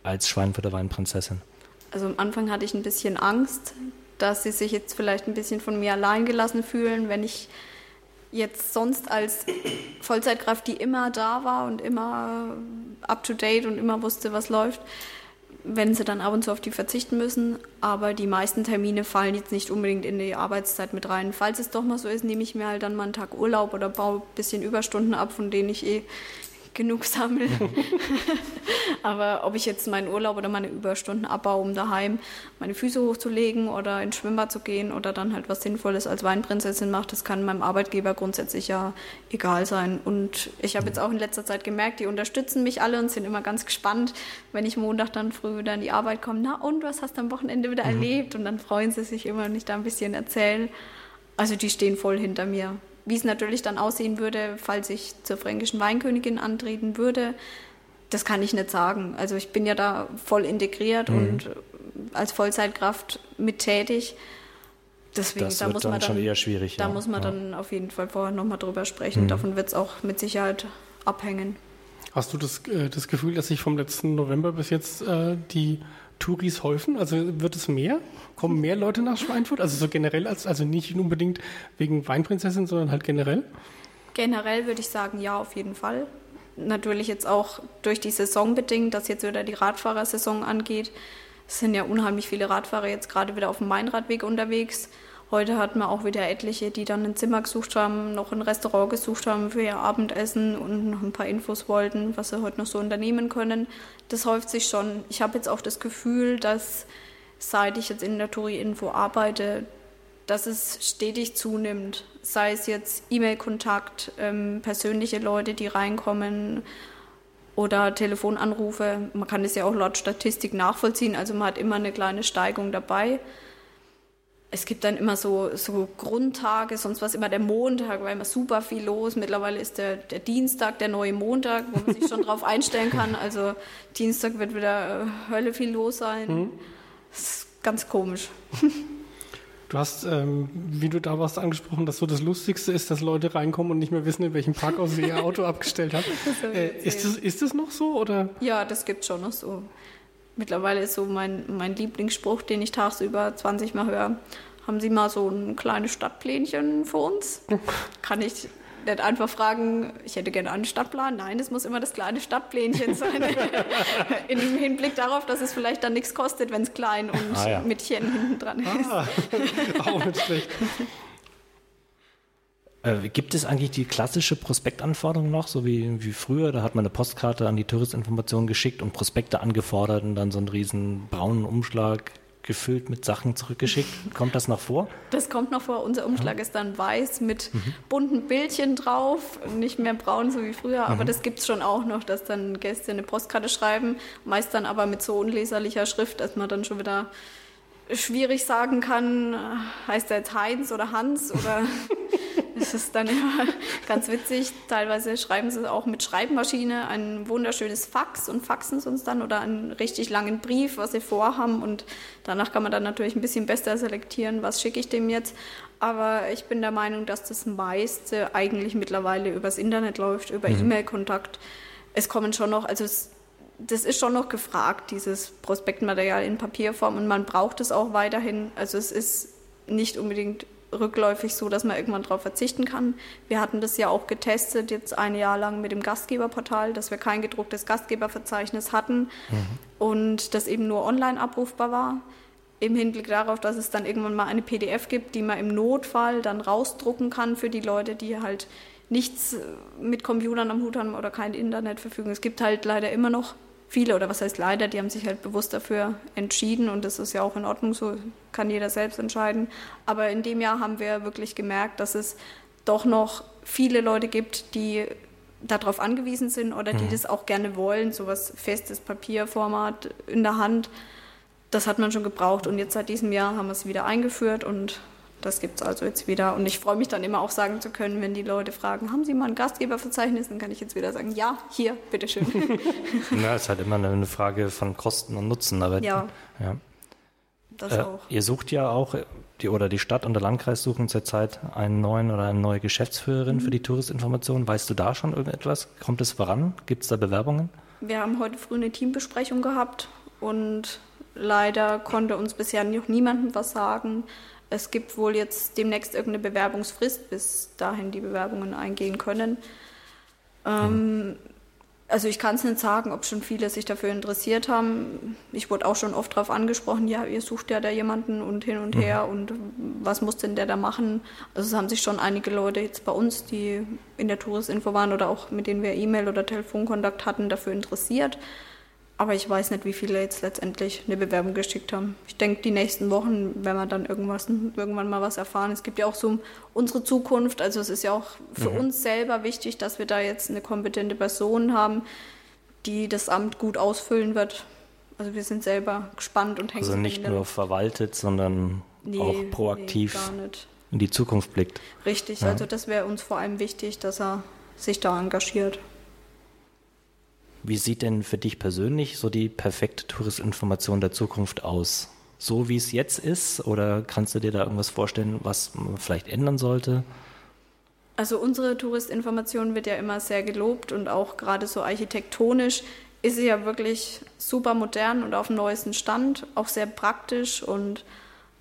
als Schweinfurter Weinprinzessin? Also am Anfang hatte ich ein bisschen Angst, dass sie sich jetzt vielleicht ein bisschen von mir allein gelassen fühlen, wenn ich jetzt sonst als Vollzeitkraft, die immer da war und immer up to date und immer wusste, was läuft, wenn sie dann ab und zu auf die verzichten müssen. Aber die meisten Termine fallen jetzt nicht unbedingt in die Arbeitszeit mit rein. Falls es doch mal so ist, nehme ich mir halt dann mal einen Tag Urlaub oder baue ein bisschen Überstunden ab, von denen ich eh genug sammeln. Aber ob ich jetzt meinen Urlaub oder meine Überstunden abbaue, um daheim meine Füße hochzulegen oder ins Schwimmbad zu gehen oder dann halt was Sinnvolles als Weinprinzessin mache, das kann meinem Arbeitgeber grundsätzlich ja egal sein. Und ich habe jetzt auch in letzter Zeit gemerkt, die unterstützen mich alle und sind immer ganz gespannt, wenn ich Montag dann früh wieder in die Arbeit komme. Na und, was hast du am Wochenende wieder mhm. erlebt? Und dann freuen sie sich immer, wenn ich da ein bisschen erzähle. Also die stehen voll hinter mir. Wie es natürlich dann aussehen würde, falls ich zur fränkischen Weinkönigin antreten würde, das kann ich nicht sagen. Also ich bin ja da voll integriert mhm. und als Vollzeitkraft mit tätig. Deswegen, das da muss man dann, schon eher schwierig. Da ja. muss man ja. dann auf jeden Fall vorher nochmal drüber sprechen. Mhm. Davon wird es auch mit Sicherheit abhängen. Hast du das, äh, das Gefühl, dass sich vom letzten November bis jetzt äh, die Touris häufen? Also wird es mehr? Kommen mehr Leute nach Schweinfurt? Also so generell, als, also nicht unbedingt wegen Weinprinzessin, sondern halt generell? Generell würde ich sagen, ja, auf jeden Fall. Natürlich jetzt auch durch die Saison bedingt, dass jetzt wieder die Radfahrersaison angeht. Es sind ja unheimlich viele Radfahrer jetzt gerade wieder auf dem Mainradweg unterwegs. Heute hatten wir auch wieder etliche, die dann ein Zimmer gesucht haben, noch ein Restaurant gesucht haben für ihr Abendessen und noch ein paar Infos wollten, was sie heute noch so unternehmen können. Das häuft sich schon. Ich habe jetzt auch das Gefühl, dass seit ich jetzt in der Touri-Info arbeite, dass es stetig zunimmt. Sei es jetzt E-Mail-Kontakt, ähm, persönliche Leute, die reinkommen oder Telefonanrufe. Man kann das ja auch laut Statistik nachvollziehen. Also man hat immer eine kleine Steigung dabei es gibt dann immer so, so Grundtage, sonst war es immer der Montag, war immer super viel los. Mittlerweile ist der, der Dienstag der neue Montag, wo man sich schon drauf einstellen kann. Also Dienstag wird wieder äh, Hölle viel los sein. Mhm. Das ist ganz komisch. Du hast, ähm, wie du da warst, angesprochen, dass so das Lustigste ist, dass Leute reinkommen und nicht mehr wissen, in welchem Parkhaus sie ihr Auto abgestellt haben. Äh, ist, das, ist das noch so? Oder? Ja, das gibt schon noch so Mittlerweile ist so mein, mein Lieblingsspruch, den ich tagsüber 20 Mal höre. Haben Sie mal so ein kleines Stadtplänchen für uns? Kann ich nicht einfach fragen, ich hätte gerne einen Stadtplan. Nein, es muss immer das kleine Stadtplänchen sein. Im Hinblick darauf, dass es vielleicht dann nichts kostet, wenn es klein und ah, ja. mit Chen hinten dran ist. Ah, auch nicht schlecht. Äh, gibt es eigentlich die klassische Prospektanforderung noch, so wie, wie früher? Da hat man eine Postkarte an die Touristinformation geschickt und Prospekte angefordert und dann so einen riesen braunen Umschlag gefüllt mit Sachen zurückgeschickt. Kommt das noch vor? Das kommt noch vor. Unser Umschlag ja. ist dann weiß mit mhm. bunten Bildchen drauf, nicht mehr braun so wie früher, aber mhm. das gibt es schon auch noch, dass dann Gäste eine Postkarte schreiben, meist dann aber mit so unleserlicher Schrift, dass man dann schon wieder schwierig sagen kann, heißt er jetzt Heinz oder Hans oder das ist dann immer ganz witzig. Teilweise schreiben sie auch mit Schreibmaschine ein wunderschönes Fax und faxen es uns dann oder einen richtig langen Brief, was sie vorhaben und danach kann man dann natürlich ein bisschen besser selektieren, was schicke ich dem jetzt. Aber ich bin der Meinung, dass das meiste eigentlich mittlerweile übers Internet läuft, über mhm. E-Mail-Kontakt. Es kommen schon noch, also es das ist schon noch gefragt, dieses Prospektmaterial in Papierform und man braucht es auch weiterhin. Also es ist nicht unbedingt rückläufig so, dass man irgendwann darauf verzichten kann. Wir hatten das ja auch getestet, jetzt ein Jahr lang mit dem Gastgeberportal, dass wir kein gedrucktes Gastgeberverzeichnis hatten mhm. und das eben nur online abrufbar war. Im Hinblick darauf, dass es dann irgendwann mal eine PDF gibt, die man im Notfall dann rausdrucken kann für die Leute, die halt nichts mit Computern am Hut haben oder kein Internet verfügen. Es gibt halt leider immer noch viele, oder was heißt leider, die haben sich halt bewusst dafür entschieden und das ist ja auch in Ordnung, so kann jeder selbst entscheiden. Aber in dem Jahr haben wir wirklich gemerkt, dass es doch noch viele Leute gibt, die darauf angewiesen sind oder die mhm. das auch gerne wollen, so was festes Papierformat in der Hand. Das hat man schon gebraucht und jetzt seit diesem Jahr haben wir es wieder eingeführt und das gibt es also jetzt wieder. Und ich freue mich dann immer auch sagen zu können, wenn die Leute fragen, haben Sie mal ein Gastgeberverzeichnis? Dann kann ich jetzt wieder sagen, ja, hier, bitteschön. ja, ist halt immer eine Frage von Kosten und Nutzen. Aber ja. ja. Das äh, auch. Ihr sucht ja auch, die, oder die Stadt und der Landkreis suchen zurzeit einen neuen oder eine neue Geschäftsführerin mhm. für die Touristinformation. Weißt du da schon irgendetwas? Kommt es voran? Gibt es da Bewerbungen? Wir haben heute früh eine Teambesprechung gehabt und leider konnte uns bisher noch niemandem was sagen. Es gibt wohl jetzt demnächst irgendeine Bewerbungsfrist, bis dahin die Bewerbungen eingehen können. Ähm, also ich kann es nicht sagen, ob schon viele sich dafür interessiert haben. Ich wurde auch schon oft darauf angesprochen, ja, ihr sucht ja da jemanden und hin und her mhm. und was muss denn der da machen? Also es haben sich schon einige Leute jetzt bei uns, die in der Touristinfo waren oder auch mit denen wir E-Mail oder Telefonkontakt hatten, dafür interessiert. Aber ich weiß nicht, wie viele jetzt letztendlich eine Bewerbung geschickt haben. Ich denke, die nächsten Wochen werden wir dann irgendwas, irgendwann mal was erfahren. Es gibt ja auch so unsere Zukunft. Also es ist ja auch für mhm. uns selber wichtig, dass wir da jetzt eine kompetente Person haben, die das Amt gut ausfüllen wird. Also wir sind selber gespannt und hängen. Also nicht nur verwaltet, sondern nee, auch proaktiv nee, in die Zukunft blickt. Richtig, ja. also das wäre uns vor allem wichtig, dass er sich da engagiert. Wie sieht denn für dich persönlich so die perfekte Touristinformation der Zukunft aus? So wie es jetzt ist? Oder kannst du dir da irgendwas vorstellen, was man vielleicht ändern sollte? Also unsere Touristinformation wird ja immer sehr gelobt und auch gerade so architektonisch ist sie ja wirklich super modern und auf dem neuesten Stand, auch sehr praktisch und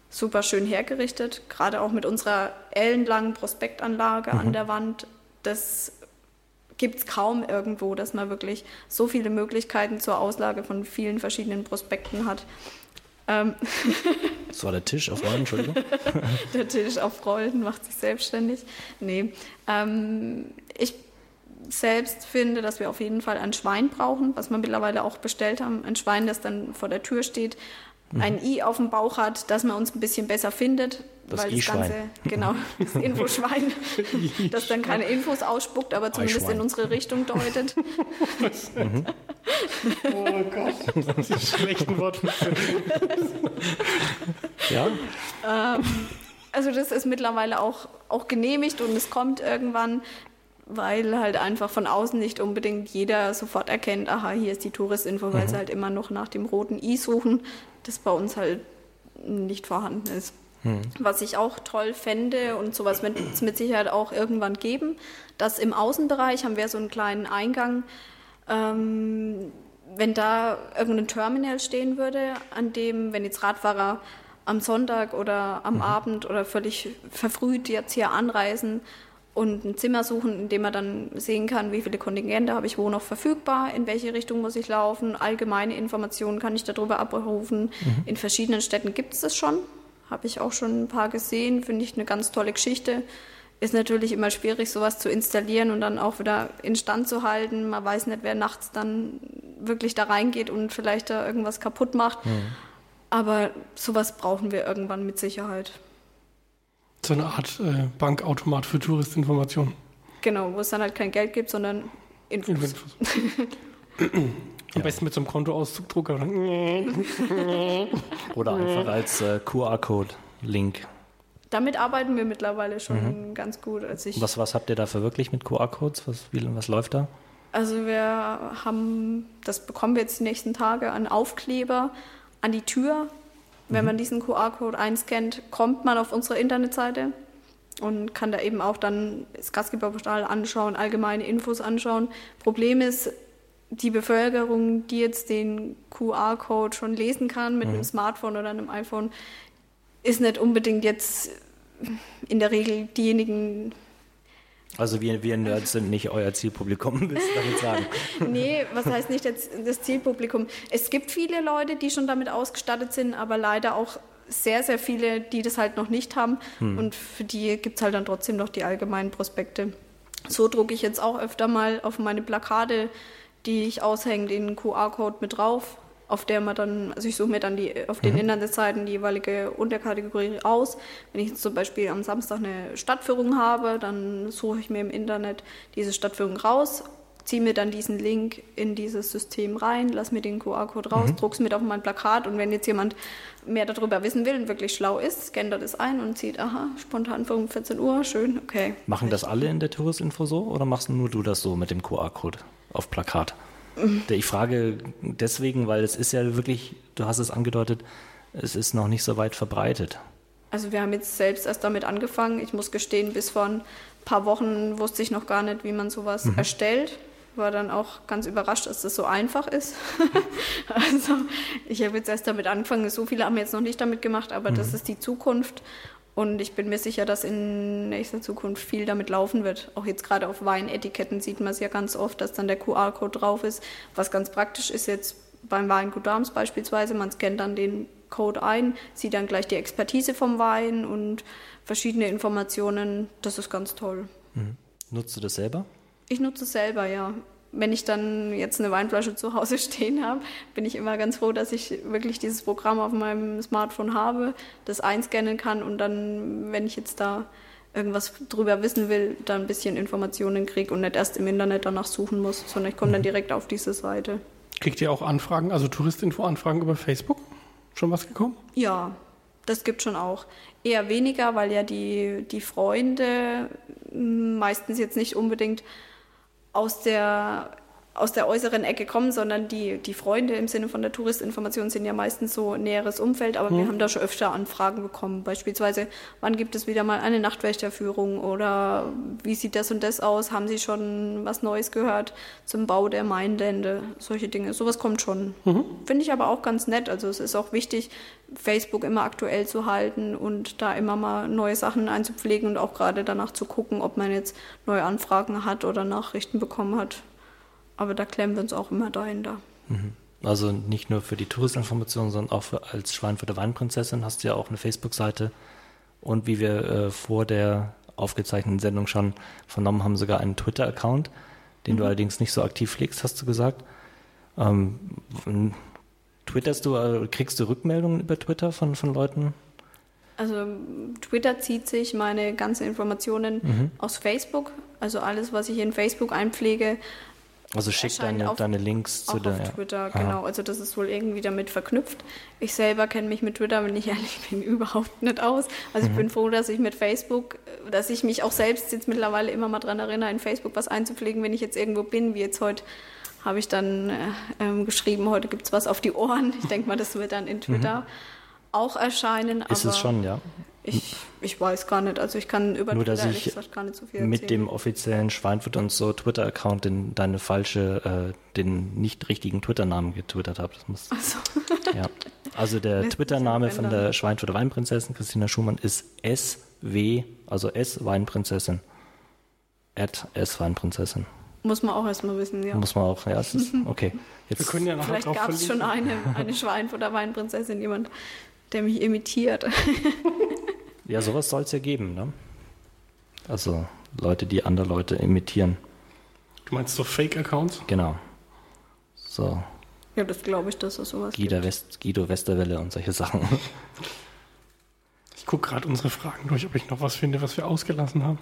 super schön hergerichtet. Gerade auch mit unserer ellenlangen Prospektanlage mhm. an der Wand. Das gibt es kaum irgendwo, dass man wirklich so viele Möglichkeiten zur Auslage von vielen verschiedenen Prospekten hat. Ähm das war der Tisch auf Rollen, Entschuldigung. der Tisch auf Rollen macht sich selbstständig. Nee. Ähm, ich selbst finde, dass wir auf jeden Fall ein Schwein brauchen, was wir mittlerweile auch bestellt haben. Ein Schwein, das dann vor der Tür steht, ein I auf dem Bauch hat, dass man uns ein bisschen besser findet. Das weil das Ganze, genau, das Infoschwein, das dann keine Infos ausspuckt, aber zumindest in unsere Richtung deutet. mhm. Oh Gott, das ist schlechten Wort. ja. Ähm, also das ist mittlerweile auch, auch genehmigt und es kommt irgendwann weil halt einfach von außen nicht unbedingt jeder sofort erkennt, aha, hier ist die Touristinfo, weil mhm. sie halt immer noch nach dem roten I suchen, das bei uns halt nicht vorhanden ist. Mhm. Was ich auch toll fände und sowas wird es mit Sicherheit auch irgendwann geben, dass im Außenbereich haben wir so einen kleinen Eingang, ähm, wenn da irgendein Terminal stehen würde, an dem, wenn jetzt Radfahrer am Sonntag oder am mhm. Abend oder völlig verfrüht jetzt hier anreisen und ein Zimmer suchen, in dem man dann sehen kann, wie viele Kontingente habe ich wo noch verfügbar, in welche Richtung muss ich laufen, allgemeine Informationen kann ich darüber abrufen. Mhm. In verschiedenen Städten gibt es das schon, habe ich auch schon ein paar gesehen, finde ich eine ganz tolle Geschichte. Ist natürlich immer schwierig, sowas zu installieren und dann auch wieder instand zu halten. Man weiß nicht, wer nachts dann wirklich da reingeht und vielleicht da irgendwas kaputt macht. Mhm. Aber sowas brauchen wir irgendwann mit Sicherheit. So eine Art äh, Bankautomat für Touristinformationen. Genau, wo es dann halt kein Geld gibt, sondern Infos. Infos. Am ja. besten mit so einem Kontoauszugdrucker. Oder einfach als äh, QR-Code-Link. Damit arbeiten wir mittlerweile schon mhm. ganz gut. Als ich was, was habt ihr da verwirklicht mit QR-Codes? Was, was läuft da? Also wir haben, das bekommen wir jetzt die nächsten Tage, einen Aufkleber an die Tür. Wenn mhm. man diesen QR-Code einscannt, kommt man auf unsere Internetseite und kann da eben auch dann das Gastgeberportal anschauen, allgemeine Infos anschauen. Problem ist, die Bevölkerung, die jetzt den QR-Code schon lesen kann mit mhm. einem Smartphone oder einem iPhone, ist nicht unbedingt jetzt in der Regel diejenigen, also wir, wir Nerds sind nicht euer Zielpublikum, willst du damit sagen? nee, was heißt nicht das, das Zielpublikum? Es gibt viele Leute, die schon damit ausgestattet sind, aber leider auch sehr, sehr viele, die das halt noch nicht haben. Hm. Und für die gibt es halt dann trotzdem noch die allgemeinen Prospekte. So drucke ich jetzt auch öfter mal auf meine Plakate, die ich aushänge, den QR-Code mit drauf auf der man dann, also ich suche mir dann die, auf den mhm. Internetseiten die jeweilige Unterkategorie aus. Wenn ich jetzt zum Beispiel am Samstag eine Stadtführung habe, dann suche ich mir im Internet diese Stadtführung raus, ziehe mir dann diesen Link in dieses System rein, lasse mir den QR-Code raus, mhm. drucke es mit auf mein Plakat und wenn jetzt jemand mehr darüber wissen will und wirklich schlau ist, scannt er das ein und sieht, aha, spontan um 14 Uhr, schön, okay. Machen das alle in der Touristinfo so oder machst nur du das so mit dem QR-Code auf Plakat? Ich frage deswegen, weil es ist ja wirklich, du hast es angedeutet, es ist noch nicht so weit verbreitet. Also wir haben jetzt selbst erst damit angefangen. Ich muss gestehen, bis vor ein paar Wochen wusste ich noch gar nicht, wie man sowas mhm. erstellt. War dann auch ganz überrascht, dass das so einfach ist. also ich habe jetzt erst damit angefangen. So viele haben jetzt noch nicht damit gemacht, aber mhm. das ist die Zukunft. Und ich bin mir sicher, dass in nächster Zukunft viel damit laufen wird. Auch jetzt gerade auf Weinetiketten sieht man es ja ganz oft, dass dann der QR-Code drauf ist. Was ganz praktisch ist jetzt beim Weingut Darms beispielsweise, man scannt dann den Code ein, sieht dann gleich die Expertise vom Wein und verschiedene Informationen. Das ist ganz toll. Mhm. Nutzt du das selber? Ich nutze es selber, ja wenn ich dann jetzt eine Weinflasche zu Hause stehen habe, bin ich immer ganz froh, dass ich wirklich dieses Programm auf meinem Smartphone habe, das einscannen kann und dann, wenn ich jetzt da irgendwas drüber wissen will, da ein bisschen Informationen kriege und nicht erst im Internet danach suchen muss, sondern ich komme dann mhm. direkt auf diese Seite. Kriegt ihr auch Anfragen, also Touristinfo-Anfragen über Facebook? Schon was gekommen? Ja, das gibt schon auch. Eher weniger, weil ja die, die Freunde meistens jetzt nicht unbedingt aus der, aus der äußeren Ecke kommen, sondern die, die Freunde im Sinne von der Touristinformation sind ja meistens so näheres Umfeld, aber mhm. wir haben da schon öfter Anfragen bekommen. Beispielsweise, wann gibt es wieder mal eine Nachtwächterführung oder wie sieht das und das aus? Haben Sie schon was Neues gehört zum Bau der Mainlände? Solche Dinge. Sowas kommt schon. Mhm. Finde ich aber auch ganz nett. Also es ist auch wichtig, Facebook immer aktuell zu halten und da immer mal neue Sachen einzupflegen und auch gerade danach zu gucken, ob man jetzt neue Anfragen hat oder Nachrichten bekommen hat. Aber da klemmen wir uns auch immer dahinter. Mhm. Also nicht nur für die Touristinformation, sondern auch für, als Schweinfurter Weinprinzessin hast du ja auch eine Facebook-Seite und wie wir äh, vor der aufgezeichneten Sendung schon vernommen haben, sogar einen Twitter-Account, den mhm. du allerdings nicht so aktiv pflegst, hast du gesagt. Ähm, Twitterst du, äh, kriegst du Rückmeldungen über Twitter von, von Leuten? Also Twitter zieht sich meine ganzen Informationen mhm. aus Facebook. Also alles, was ich in Facebook einpflege. Also schick deine, auf, deine Links zu der. Auf ja. Twitter, genau. Also das ist wohl irgendwie damit verknüpft. Ich selber kenne mich mit Twitter, wenn ich ehrlich bin, überhaupt nicht aus. Also mhm. ich bin froh, dass ich mit Facebook, dass ich mich auch selbst jetzt mittlerweile immer mal daran erinnere, in Facebook was einzupflegen, wenn ich jetzt irgendwo bin, wie jetzt heute habe ich dann äh, ähm, geschrieben, heute gibt es was auf die Ohren. Ich denke mal, das wird dann in Twitter mhm. auch erscheinen. Ist es schon, ja. Ich, ich weiß gar nicht. Also ich kann über Nur, dass Twitter ich gesagt gar nicht so viel mit erzählen. dem offiziellen Schweinfurt und so Twitter-Account den, deine falsche, äh, den nicht richtigen Twitter-Namen getwittert habe. Das muss, Also, ja. Also der Twitter-Name von der Schweinfurter Weinprinzessin Christina Schumann ist SW, also S Weinprinzessin. At S Weinprinzessin. muss man auch erstmal wissen, ja. Muss man auch, ja, ist, okay. Wir Jetzt, können ja nachher Vielleicht gab es schon eine, eine Schweinfurter Weinprinzessin, jemand, der mich imitiert. ja, sowas soll es ja geben, ne? Also Leute, die andere Leute imitieren. Du meinst so Fake-Accounts? Genau. So, Ja, das glaube ich, dass es sowas Guido, gibt. West, Guido Westerwelle und solche Sachen. Ich gucke gerade unsere Fragen durch, ob ich noch was finde, was wir ausgelassen haben.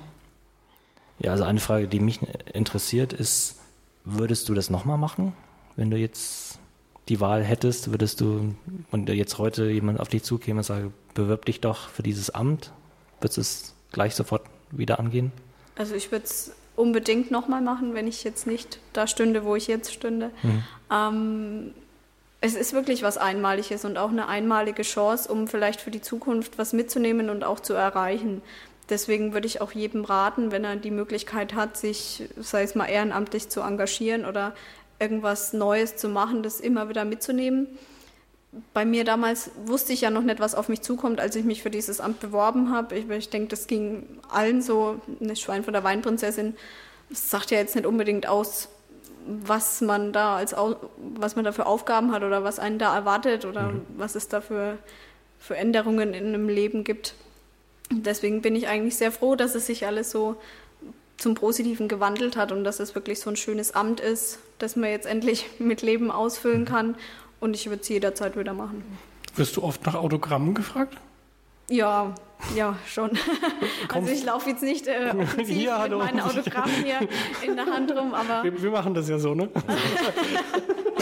Ja, also eine Frage, die mich interessiert, ist, würdest du das nochmal machen, wenn du jetzt die Wahl hättest, würdest du, und jetzt heute jemand auf dich zukäme und sage, bewirb dich doch für dieses Amt, würdest du es gleich sofort wieder angehen? Also ich würde es unbedingt nochmal machen, wenn ich jetzt nicht da stünde, wo ich jetzt stünde. Ähm, es ist wirklich was Einmaliges und auch eine einmalige Chance, um vielleicht für die Zukunft was mitzunehmen und auch zu erreichen. Deswegen würde ich auch jedem raten, wenn er die Möglichkeit hat, sich, sei es mal ehrenamtlich zu engagieren oder irgendwas Neues zu machen, das immer wieder mitzunehmen. Bei mir damals wusste ich ja noch nicht, was auf mich zukommt, als ich mich für dieses Amt beworben habe. Ich, ich denke, das ging allen so. Eine Schweinfurter Weinprinzessin das sagt ja jetzt nicht unbedingt aus, was man da als was man da für Aufgaben hat oder was einen da erwartet oder was es da für, für Änderungen in einem Leben gibt. Deswegen bin ich eigentlich sehr froh, dass es sich alles so zum Positiven gewandelt hat und dass es wirklich so ein schönes Amt ist, das man jetzt endlich mit Leben ausfüllen kann. Und ich würde es jederzeit wieder machen. Wirst du oft nach Autogrammen gefragt? Ja, ja, schon. Also ich laufe jetzt nicht äh, Hier, mit meinen Autogrammen hier in der Hand rum, aber Wir, wir machen das ja so, ne?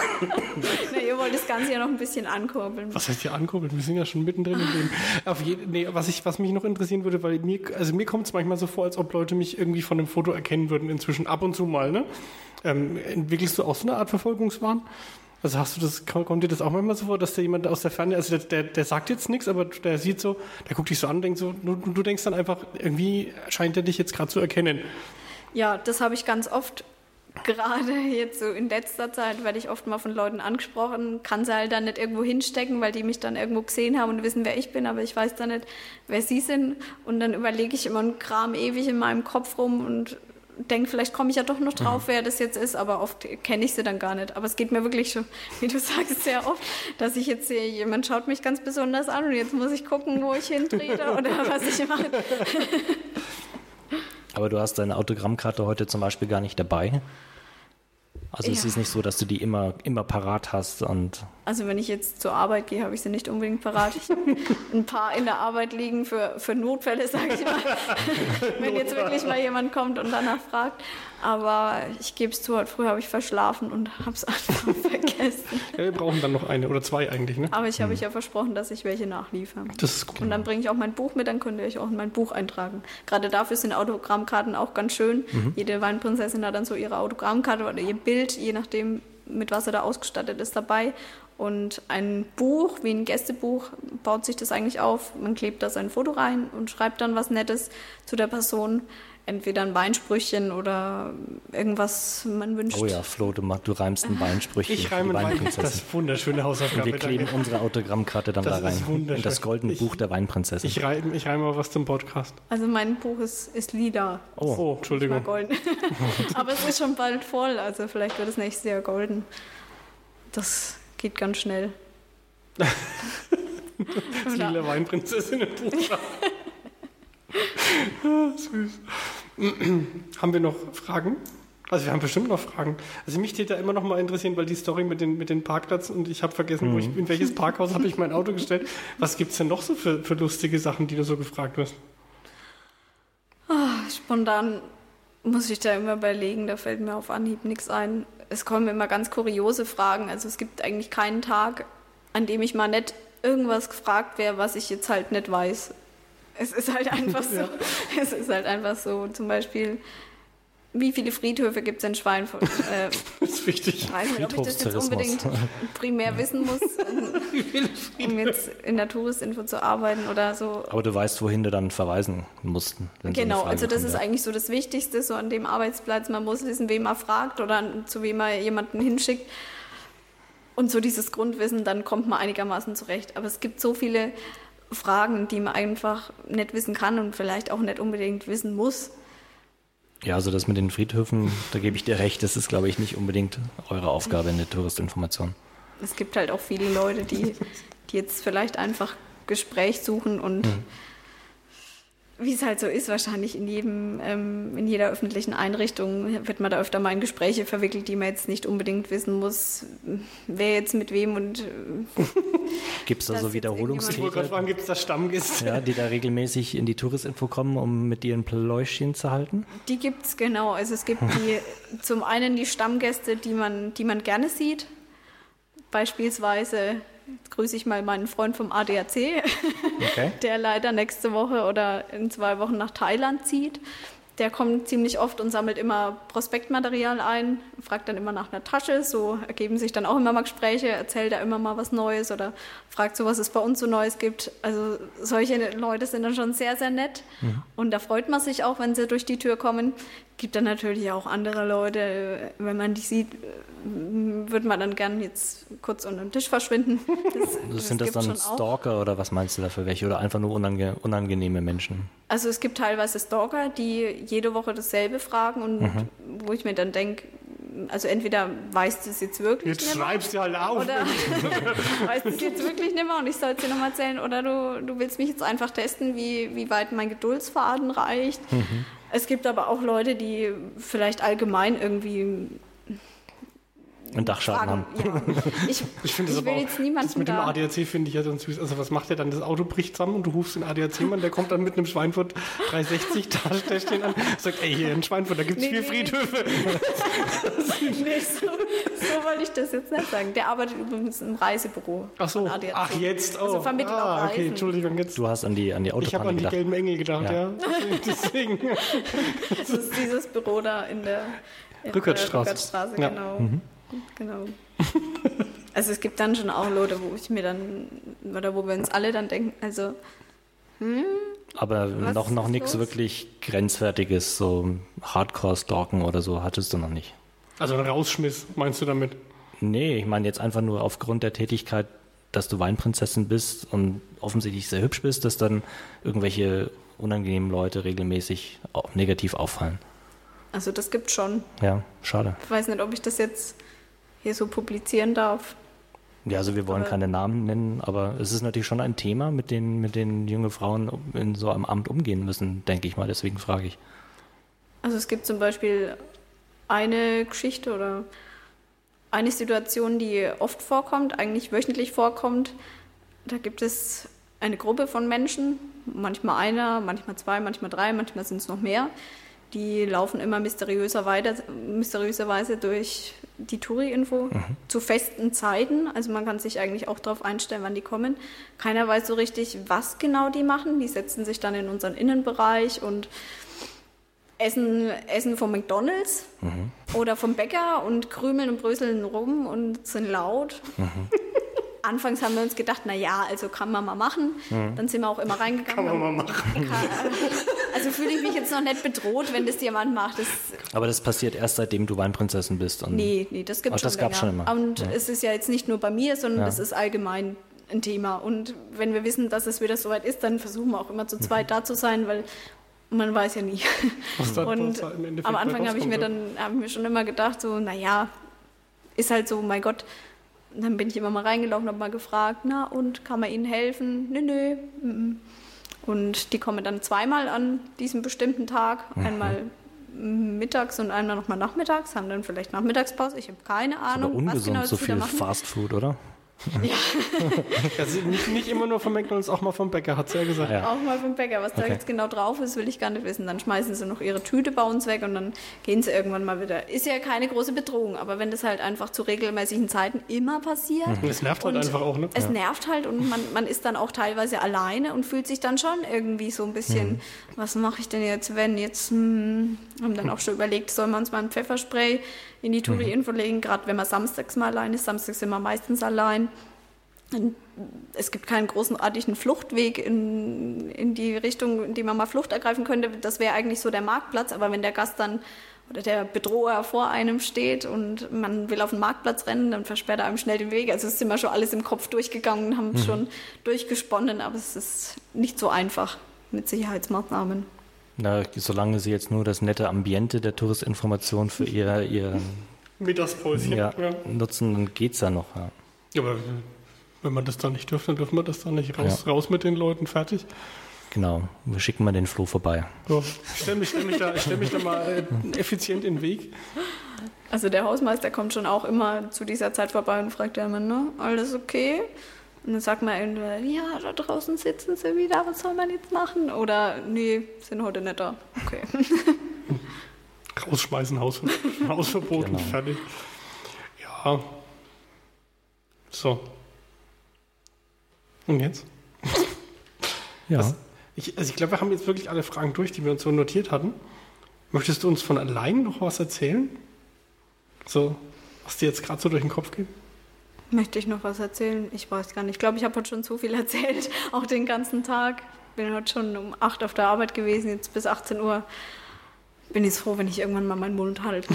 na, ihr wollt das Ganze ja noch ein bisschen ankurbeln. Was heißt hier ankurbeln? Wir sind ja schon mittendrin im Leben. Auf jeden, nee, was, ich, was mich noch interessieren würde, weil mir, also mir kommt es manchmal so vor, als ob Leute mich irgendwie von einem Foto erkennen würden, inzwischen ab und zu mal, ne? Ähm, entwickelst du auch so eine Art Verfolgungswahn? Also hast du das, kommt dir das auch manchmal so vor, dass da jemand aus der Ferne, also der, der, der sagt jetzt nichts, aber der sieht so, der guckt dich so an, denkt so, du, du denkst dann einfach, irgendwie scheint er dich jetzt gerade zu erkennen. Ja, das habe ich ganz oft. Gerade jetzt so in letzter Zeit werde ich oft mal von Leuten angesprochen, kann sie halt dann nicht irgendwo hinstecken, weil die mich dann irgendwo gesehen haben und wissen, wer ich bin, aber ich weiß dann nicht, wer sie sind. Und dann überlege ich immer einen Kram ewig in meinem Kopf rum und denke, vielleicht komme ich ja doch noch drauf, wer das jetzt ist, aber oft kenne ich sie dann gar nicht. Aber es geht mir wirklich schon, wie du sagst, sehr oft, dass ich jetzt sehe, jemand schaut mich ganz besonders an und jetzt muss ich gucken, wo ich hintrete oder was ich mache. Aber du hast deine Autogrammkarte heute zum Beispiel gar nicht dabei. Also es Ja. ist nicht so, dass du die immer, immer parat hast und Also wenn ich jetzt zur Arbeit gehe, habe ich sie nicht unbedingt parat. Ich habe ein paar in der Arbeit liegen für, für Notfälle, sage ich mal. wenn jetzt wirklich mal jemand kommt und danach fragt. Aber ich gebe es zu, heute früh habe ich verschlafen und habe es einfach vergessen. Ja, wir brauchen dann noch eine oder zwei eigentlich, ne? Aber ich habe euch ja versprochen, dass ich welche nachliefere. Das ist gut. Und dann bringe ich auch mein Buch mit, dann könnt ihr euch auch in mein Buch eintragen. Gerade dafür sind Autogrammkarten auch ganz schön. Jede Weinprinzessin hat dann so ihre Autogrammkarte oder ihr Bild, je nachdem, mit was er da ausgestattet ist, dabei. Und ein Buch, wie ein Gästebuch, baut sich das eigentlich auf. Man klebt da sein Foto rein und schreibt dann was Nettes zu der Person. Entweder ein Weinsprüchchen oder irgendwas man wünscht. oh ja, Flo, du, du reimst ein Weinsprüchchen. Ich reime ein Wein. Weinprinzessin. Das ist wunderschöne Und Hausaufgabe. wir kleben danke. unsere Autogrammkarte dann Das da rein. In das goldene Ich- Buch der Weinprinzessin. Ich reime, ich reime mal was zum Podcast. Also mein Buch ist, ist lila. oh, Oh, Entschuldigung. golden. Aber es ist schon bald voll, also vielleicht wird es nächstes Jahr golden. Das geht ganz schnell. Das lila Weinprinzessin im Buch. Ah, Süß. Haben wir noch Fragen? Also wir haben bestimmt noch Fragen. Also mich täte da immer noch mal interessieren, weil die Story mit den, mit den Parkplätzen und ich habe vergessen, wo ich, in welches Parkhaus habe ich mein Auto gestellt. Was gibt es denn noch so für, für lustige Sachen, die du so gefragt wirst? Spontan muss ich da immer überlegen, da fällt mir auf Anhieb nichts ein. Es kommen immer ganz kuriose Fragen. Also es gibt eigentlich keinen Tag, an dem ich mal nicht irgendwas gefragt wäre, was ich jetzt halt nicht weiß. Es ist halt einfach so. Es ist halt einfach so. Zum Beispiel wie viele Friedhöfe gibt es in Schweinfurt? Äh, das ist wichtig. Ich weiß nicht, ob ich das jetzt unbedingt primär wissen muss, um, um jetzt in der Touristinfo zu arbeiten oder so. Aber du weißt, wohin du dann verweisen musst. Genau, so also das kommt, ist ja. eigentlich so das Wichtigste, so an dem Arbeitsplatz. Man muss wissen, wem man fragt oder zu wem man jemanden hinschickt. Und so dieses Grundwissen, dann kommt man einigermaßen zurecht. Aber es gibt so viele Fragen, die man einfach nicht wissen kann und vielleicht auch nicht unbedingt wissen muss. Ja, also das mit den Friedhöfen, da gebe ich dir recht, das ist, glaube ich, nicht unbedingt eure Aufgabe in der Touristinformation. Es gibt halt auch viele Leute, die, die jetzt vielleicht einfach Gespräch suchen und hm wie es halt so ist, wahrscheinlich in jedem, ähm, in jeder öffentlichen Einrichtung wird man da öfter mal in Gespräche verwickelt, die man jetzt nicht unbedingt wissen muss, wer jetzt mit wem und äh, Gibt es da so Wiederholungstäter? Gibt es da Stammgäste? Ja, die da regelmäßig in die Touristinfo kommen, um mit dir ein Pläuschchen zu halten? Die gibt es, genau. Also es gibt die, zum einen die Stammgäste, die man, die man gerne sieht. Beispielsweise Jetzt grüße ich mal meinen Freund vom ADAC, okay. der leider nächste Woche oder in zwei Wochen nach Thailand zieht. Der kommt ziemlich oft und sammelt immer Prospektmaterial ein, fragt dann immer nach einer Tasche. So ergeben sich dann auch immer mal Gespräche, erzählt er immer mal was Neues oder fragt so, was es bei uns so Neues gibt. Also solche Leute sind dann schon sehr, sehr nett. Mhm. Und da freut man sich auch, wenn sie durch die Tür kommen. Gibt dann natürlich auch andere Leute, wenn man die sieht, würde man dann gern jetzt kurz unter den Tisch verschwinden. Das, das sind das dann Stalker auch. oder was meinst du da für welche? Oder einfach nur unange unangenehme Menschen? Also es gibt teilweise Stalker, die jede Woche dasselbe fragen und mhm. wo ich mir dann denke, also entweder weißt du es jetzt wirklich jetzt nicht mehr. Jetzt schreibst du halt auf. Oder weißt du es jetzt wirklich nicht mehr und ich soll es dir nochmal erzählen. Oder du, du willst mich jetzt einfach testen, wie, wie weit mein Geduldsfaden reicht. Mhm. Es gibt aber auch Leute, die vielleicht allgemein irgendwie einen Dachschaden haben. Ja. Ich, ich finde das, aber auch, das mit dem ADAC finde ich ja dann süß. Also was macht der dann? Das Auto bricht zusammen und du rufst den ADAC-Mann, der kommt dann mit einem Schweinfurt 360 da stehen an und sagt, ey, hier in Schweinfurt, da gibt es nee, vier nee. Friedhöfe. nee, so, so wollte ich das jetzt nicht sagen. Der arbeitet übrigens im Reisebüro. Ach so, ach jetzt, oh. Also vermittelt ah, auch Reisen. okay, Entschuldigung, jetzt. Du hast an die, an die Autobahn Ich habe an die gelben Engel gedacht, ja. ja. Deswegen. das ist dieses Büro da in der Rückertstraße. Rückertstraße, ja. genau. Mhm. Genau. also es gibt dann schon auch Leute, wo ich mir dann, oder wo wir uns alle dann denken, also, hm, aber noch, noch nichts wirklich Grenzwertiges, so Hardcore-Stalken oder so hattest du noch nicht. Also ein Rausschmiss, meinst du damit? Nee, ich meine jetzt einfach nur aufgrund der Tätigkeit, dass du Weinprinzessin bist und offensichtlich sehr hübsch bist, dass dann irgendwelche unangenehmen Leute regelmäßig negativ auffallen. Also das gibt schon. Ja, schade. Ich weiß nicht, ob ich das jetzt hier so publizieren darf. Ja, also wir wollen aber keine Namen nennen, aber es ist natürlich schon ein Thema, mit dem mit den junge Frauen in so einem Amt umgehen müssen, denke ich mal. Deswegen frage ich. Also es gibt zum Beispiel eine Geschichte oder eine Situation, die oft vorkommt, eigentlich wöchentlich vorkommt. Da gibt es eine Gruppe von Menschen, manchmal einer, manchmal zwei, manchmal drei, manchmal sind es noch mehr, die laufen immer mysteriöser weiter, mysteriöserweise durch die Touri-Info mhm. zu festen Zeiten. Also man kann sich eigentlich auch darauf einstellen, wann die kommen. Keiner weiß so richtig, was genau die machen. Die setzen sich dann in unseren Innenbereich und essen, essen vom McDonalds mhm. oder vom Bäcker und krümeln und bröseln rum und sind laut. Mhm. Anfangs haben wir uns gedacht, na ja, also kann man mal machen. Mhm. Dann sind wir auch immer reingegangen. Kann man mal machen. also fühle ich mich jetzt noch nicht bedroht, wenn das jemand macht. Das Aber das passiert erst seitdem du Weinprinzessin bist. Und nee, nee, das gibt es schon das schon immer. Und ja. es ist ja jetzt nicht nur bei mir, sondern ja. das ist allgemein ein Thema. Und wenn wir wissen, dass es wieder soweit ist, dann versuchen wir auch immer zu zweit mhm. da zu sein, weil man weiß ja nie. und am Anfang habe ich mir dann hab ich mir schon immer gedacht, so, naja, ist halt so, mein Gott, und dann bin ich immer mal reingelaufen, habe mal gefragt, na und kann man ihnen helfen? Nö, nö. Und die kommen dann zweimal an diesem bestimmten Tag, mhm. einmal mittags und einmal nochmal nachmittags, haben dann vielleicht Nachmittagspause. Ich habe keine Ahnung. Ist aber ungesund, was genau so viel Fast Food, oder? Ja. also nicht, nicht, immer nur vom McDonalds, auch mal vom Bäcker, hat sie ja gesagt. Ja. Auch mal vom Bäcker. Was okay. da jetzt genau drauf ist, will ich gar nicht wissen. Dann schmeißen sie noch ihre Tüte bei uns weg und dann gehen sie irgendwann mal wieder. Ist ja keine große Bedrohung, aber wenn das halt einfach zu regelmäßigen Zeiten immer passiert. Mhm. Es nervt halt einfach auch, ne? Es ja. nervt halt und man, man ist dann auch teilweise alleine und fühlt sich dann schon irgendwie so ein bisschen, mhm. was mache ich denn jetzt, wenn jetzt, hm, haben dann auch schon überlegt, sollen wir uns mal ein Pfefferspray in die Touri-Info mhm. legen, gerade wenn man samstags mal allein ist. Samstags sind wir meistens allein. Es gibt keinen großartigen Fluchtweg in, in die Richtung, in die man mal Flucht ergreifen könnte. Das wäre eigentlich so der Marktplatz. Aber wenn der Gast dann oder der Bedroher vor einem steht und man will auf den Marktplatz rennen, dann versperrt er einem schnell den Weg. Also es sind wir schon alles im Kopf durchgegangen, haben mhm. schon durchgesponnen, aber es ist nicht so einfach mit Sicherheitsmaßnahmen. Na, solange Sie jetzt nur das nette Ambiente der Touristinformation für Ihr, ihr Mittagspäuschen ja, ja. nutzen, dann geht es ja noch. Ja. ja. aber wenn man das dann nicht dürfte, dann dürfen wir das dann nicht raus, ja. raus mit den Leuten, fertig. Genau, wir schicken mal den Flo vorbei. So, ich stelle mich, stell mich, da, stell mich da mal äh, effizient in den Weg. Also der Hausmeister kommt schon auch immer zu dieser Zeit vorbei und fragt ja immer, ne, alles okay? Und dann sagt man entweder, ja, da draußen sitzen sie wieder, was soll man jetzt machen? Oder, nee, sind heute nicht da. Okay. Rausschmeißen, Haus, Hausverbot genau. fertig. Ja. So. Und jetzt? Ja. Was, ich, also ich glaube, wir haben jetzt wirklich alle Fragen durch, die wir uns so notiert hatten. Möchtest du uns von allein noch was erzählen? So, was dir jetzt gerade so durch den Kopf geht? Möchte ich noch was erzählen? Ich weiß gar nicht. Ich glaube, ich habe heute schon zu viel erzählt, auch den ganzen Tag. Bin heute schon um 8 auf der Arbeit gewesen, jetzt bis 18 Uhr. Bin jetzt froh, wenn ich irgendwann mal meinen Mund halte.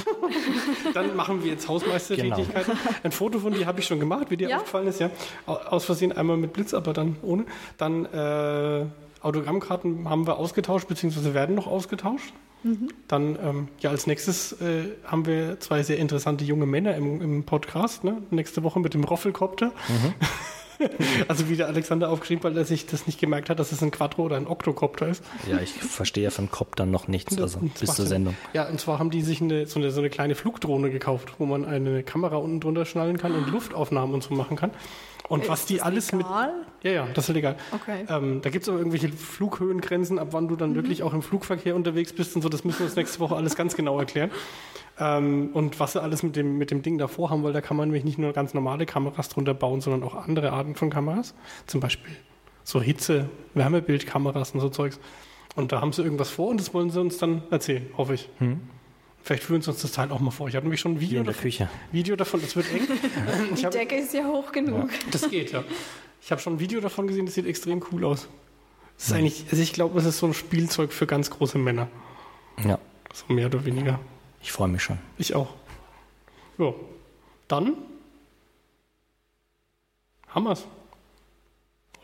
Dann machen wir jetzt Hausmeistertätigkeiten. Genau. Ein Foto von dir habe ich schon gemacht, wie dir ja? aufgefallen ist, ja. Aus Versehen einmal mit Blitz, aber dann ohne. Dann äh, Autogrammkarten haben wir ausgetauscht, beziehungsweise werden noch ausgetauscht. Mhm. Dann, ähm, ja, als nächstes äh, haben wir zwei sehr interessante junge Männer im, im Podcast. Ne? Nächste Woche mit dem Roffelkopter. Mhm. also wie der Alexander aufgeschrieben, weil er sich das nicht gemerkt hat, dass es ein Quattro oder ein Oktokopter ist. Ja, ich verstehe ja von Koptern noch nichts, also bis zur Sendung. Ja, und zwar haben die sich eine, so, eine, so eine kleine Flugdrohne gekauft, wo man eine Kamera unten drunter schnallen kann und Luftaufnahmen und so machen kann. Und ist was die alles legal? mit. Ja, ja, das ist legal. Okay. Ähm, da gibt es aber irgendwelche Flughöhengrenzen, ab wann du dann mhm. wirklich auch im Flugverkehr unterwegs bist und so. Das müssen wir uns nächste Woche alles ganz genau erklären. Ähm, und was sie alles mit dem, mit dem Ding davor haben, weil da kann man nämlich nicht nur ganz normale Kameras drunter bauen, sondern auch andere Arten von Kameras. Zum Beispiel so Hitze, Wärmebildkameras und so Zeugs. Und da haben sie irgendwas vor und das wollen sie uns dann erzählen, hoffe ich. Hm. Vielleicht führen Sie uns das Teil auch mal vor. Ich habe nämlich schon ein Video, davon, Küche. Video davon. Das wird eng. Die hab, Decke ist ja hoch genug. Ja, das geht, ja. Ich habe schon ein Video davon gesehen, das sieht extrem cool aus. Das ist eigentlich, also ich glaube, es ist so ein Spielzeug für ganz große Männer. Ja. So mehr oder weniger. Ich freue mich schon. Ich auch. Ja. Dann haben wir's.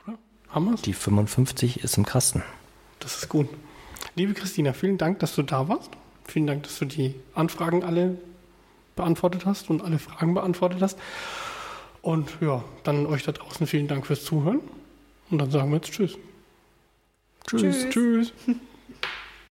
Oder? Haben wir's? Die 55 ist im Kasten. Das ist gut. Liebe Christina, vielen Dank, dass du da warst. Vielen Dank, dass du die Anfragen alle beantwortet hast und alle Fragen beantwortet hast. Und ja, dann euch da draußen vielen Dank fürs Zuhören. Und dann sagen wir jetzt Tschüss. Tschüss. Tschüss. tschüss.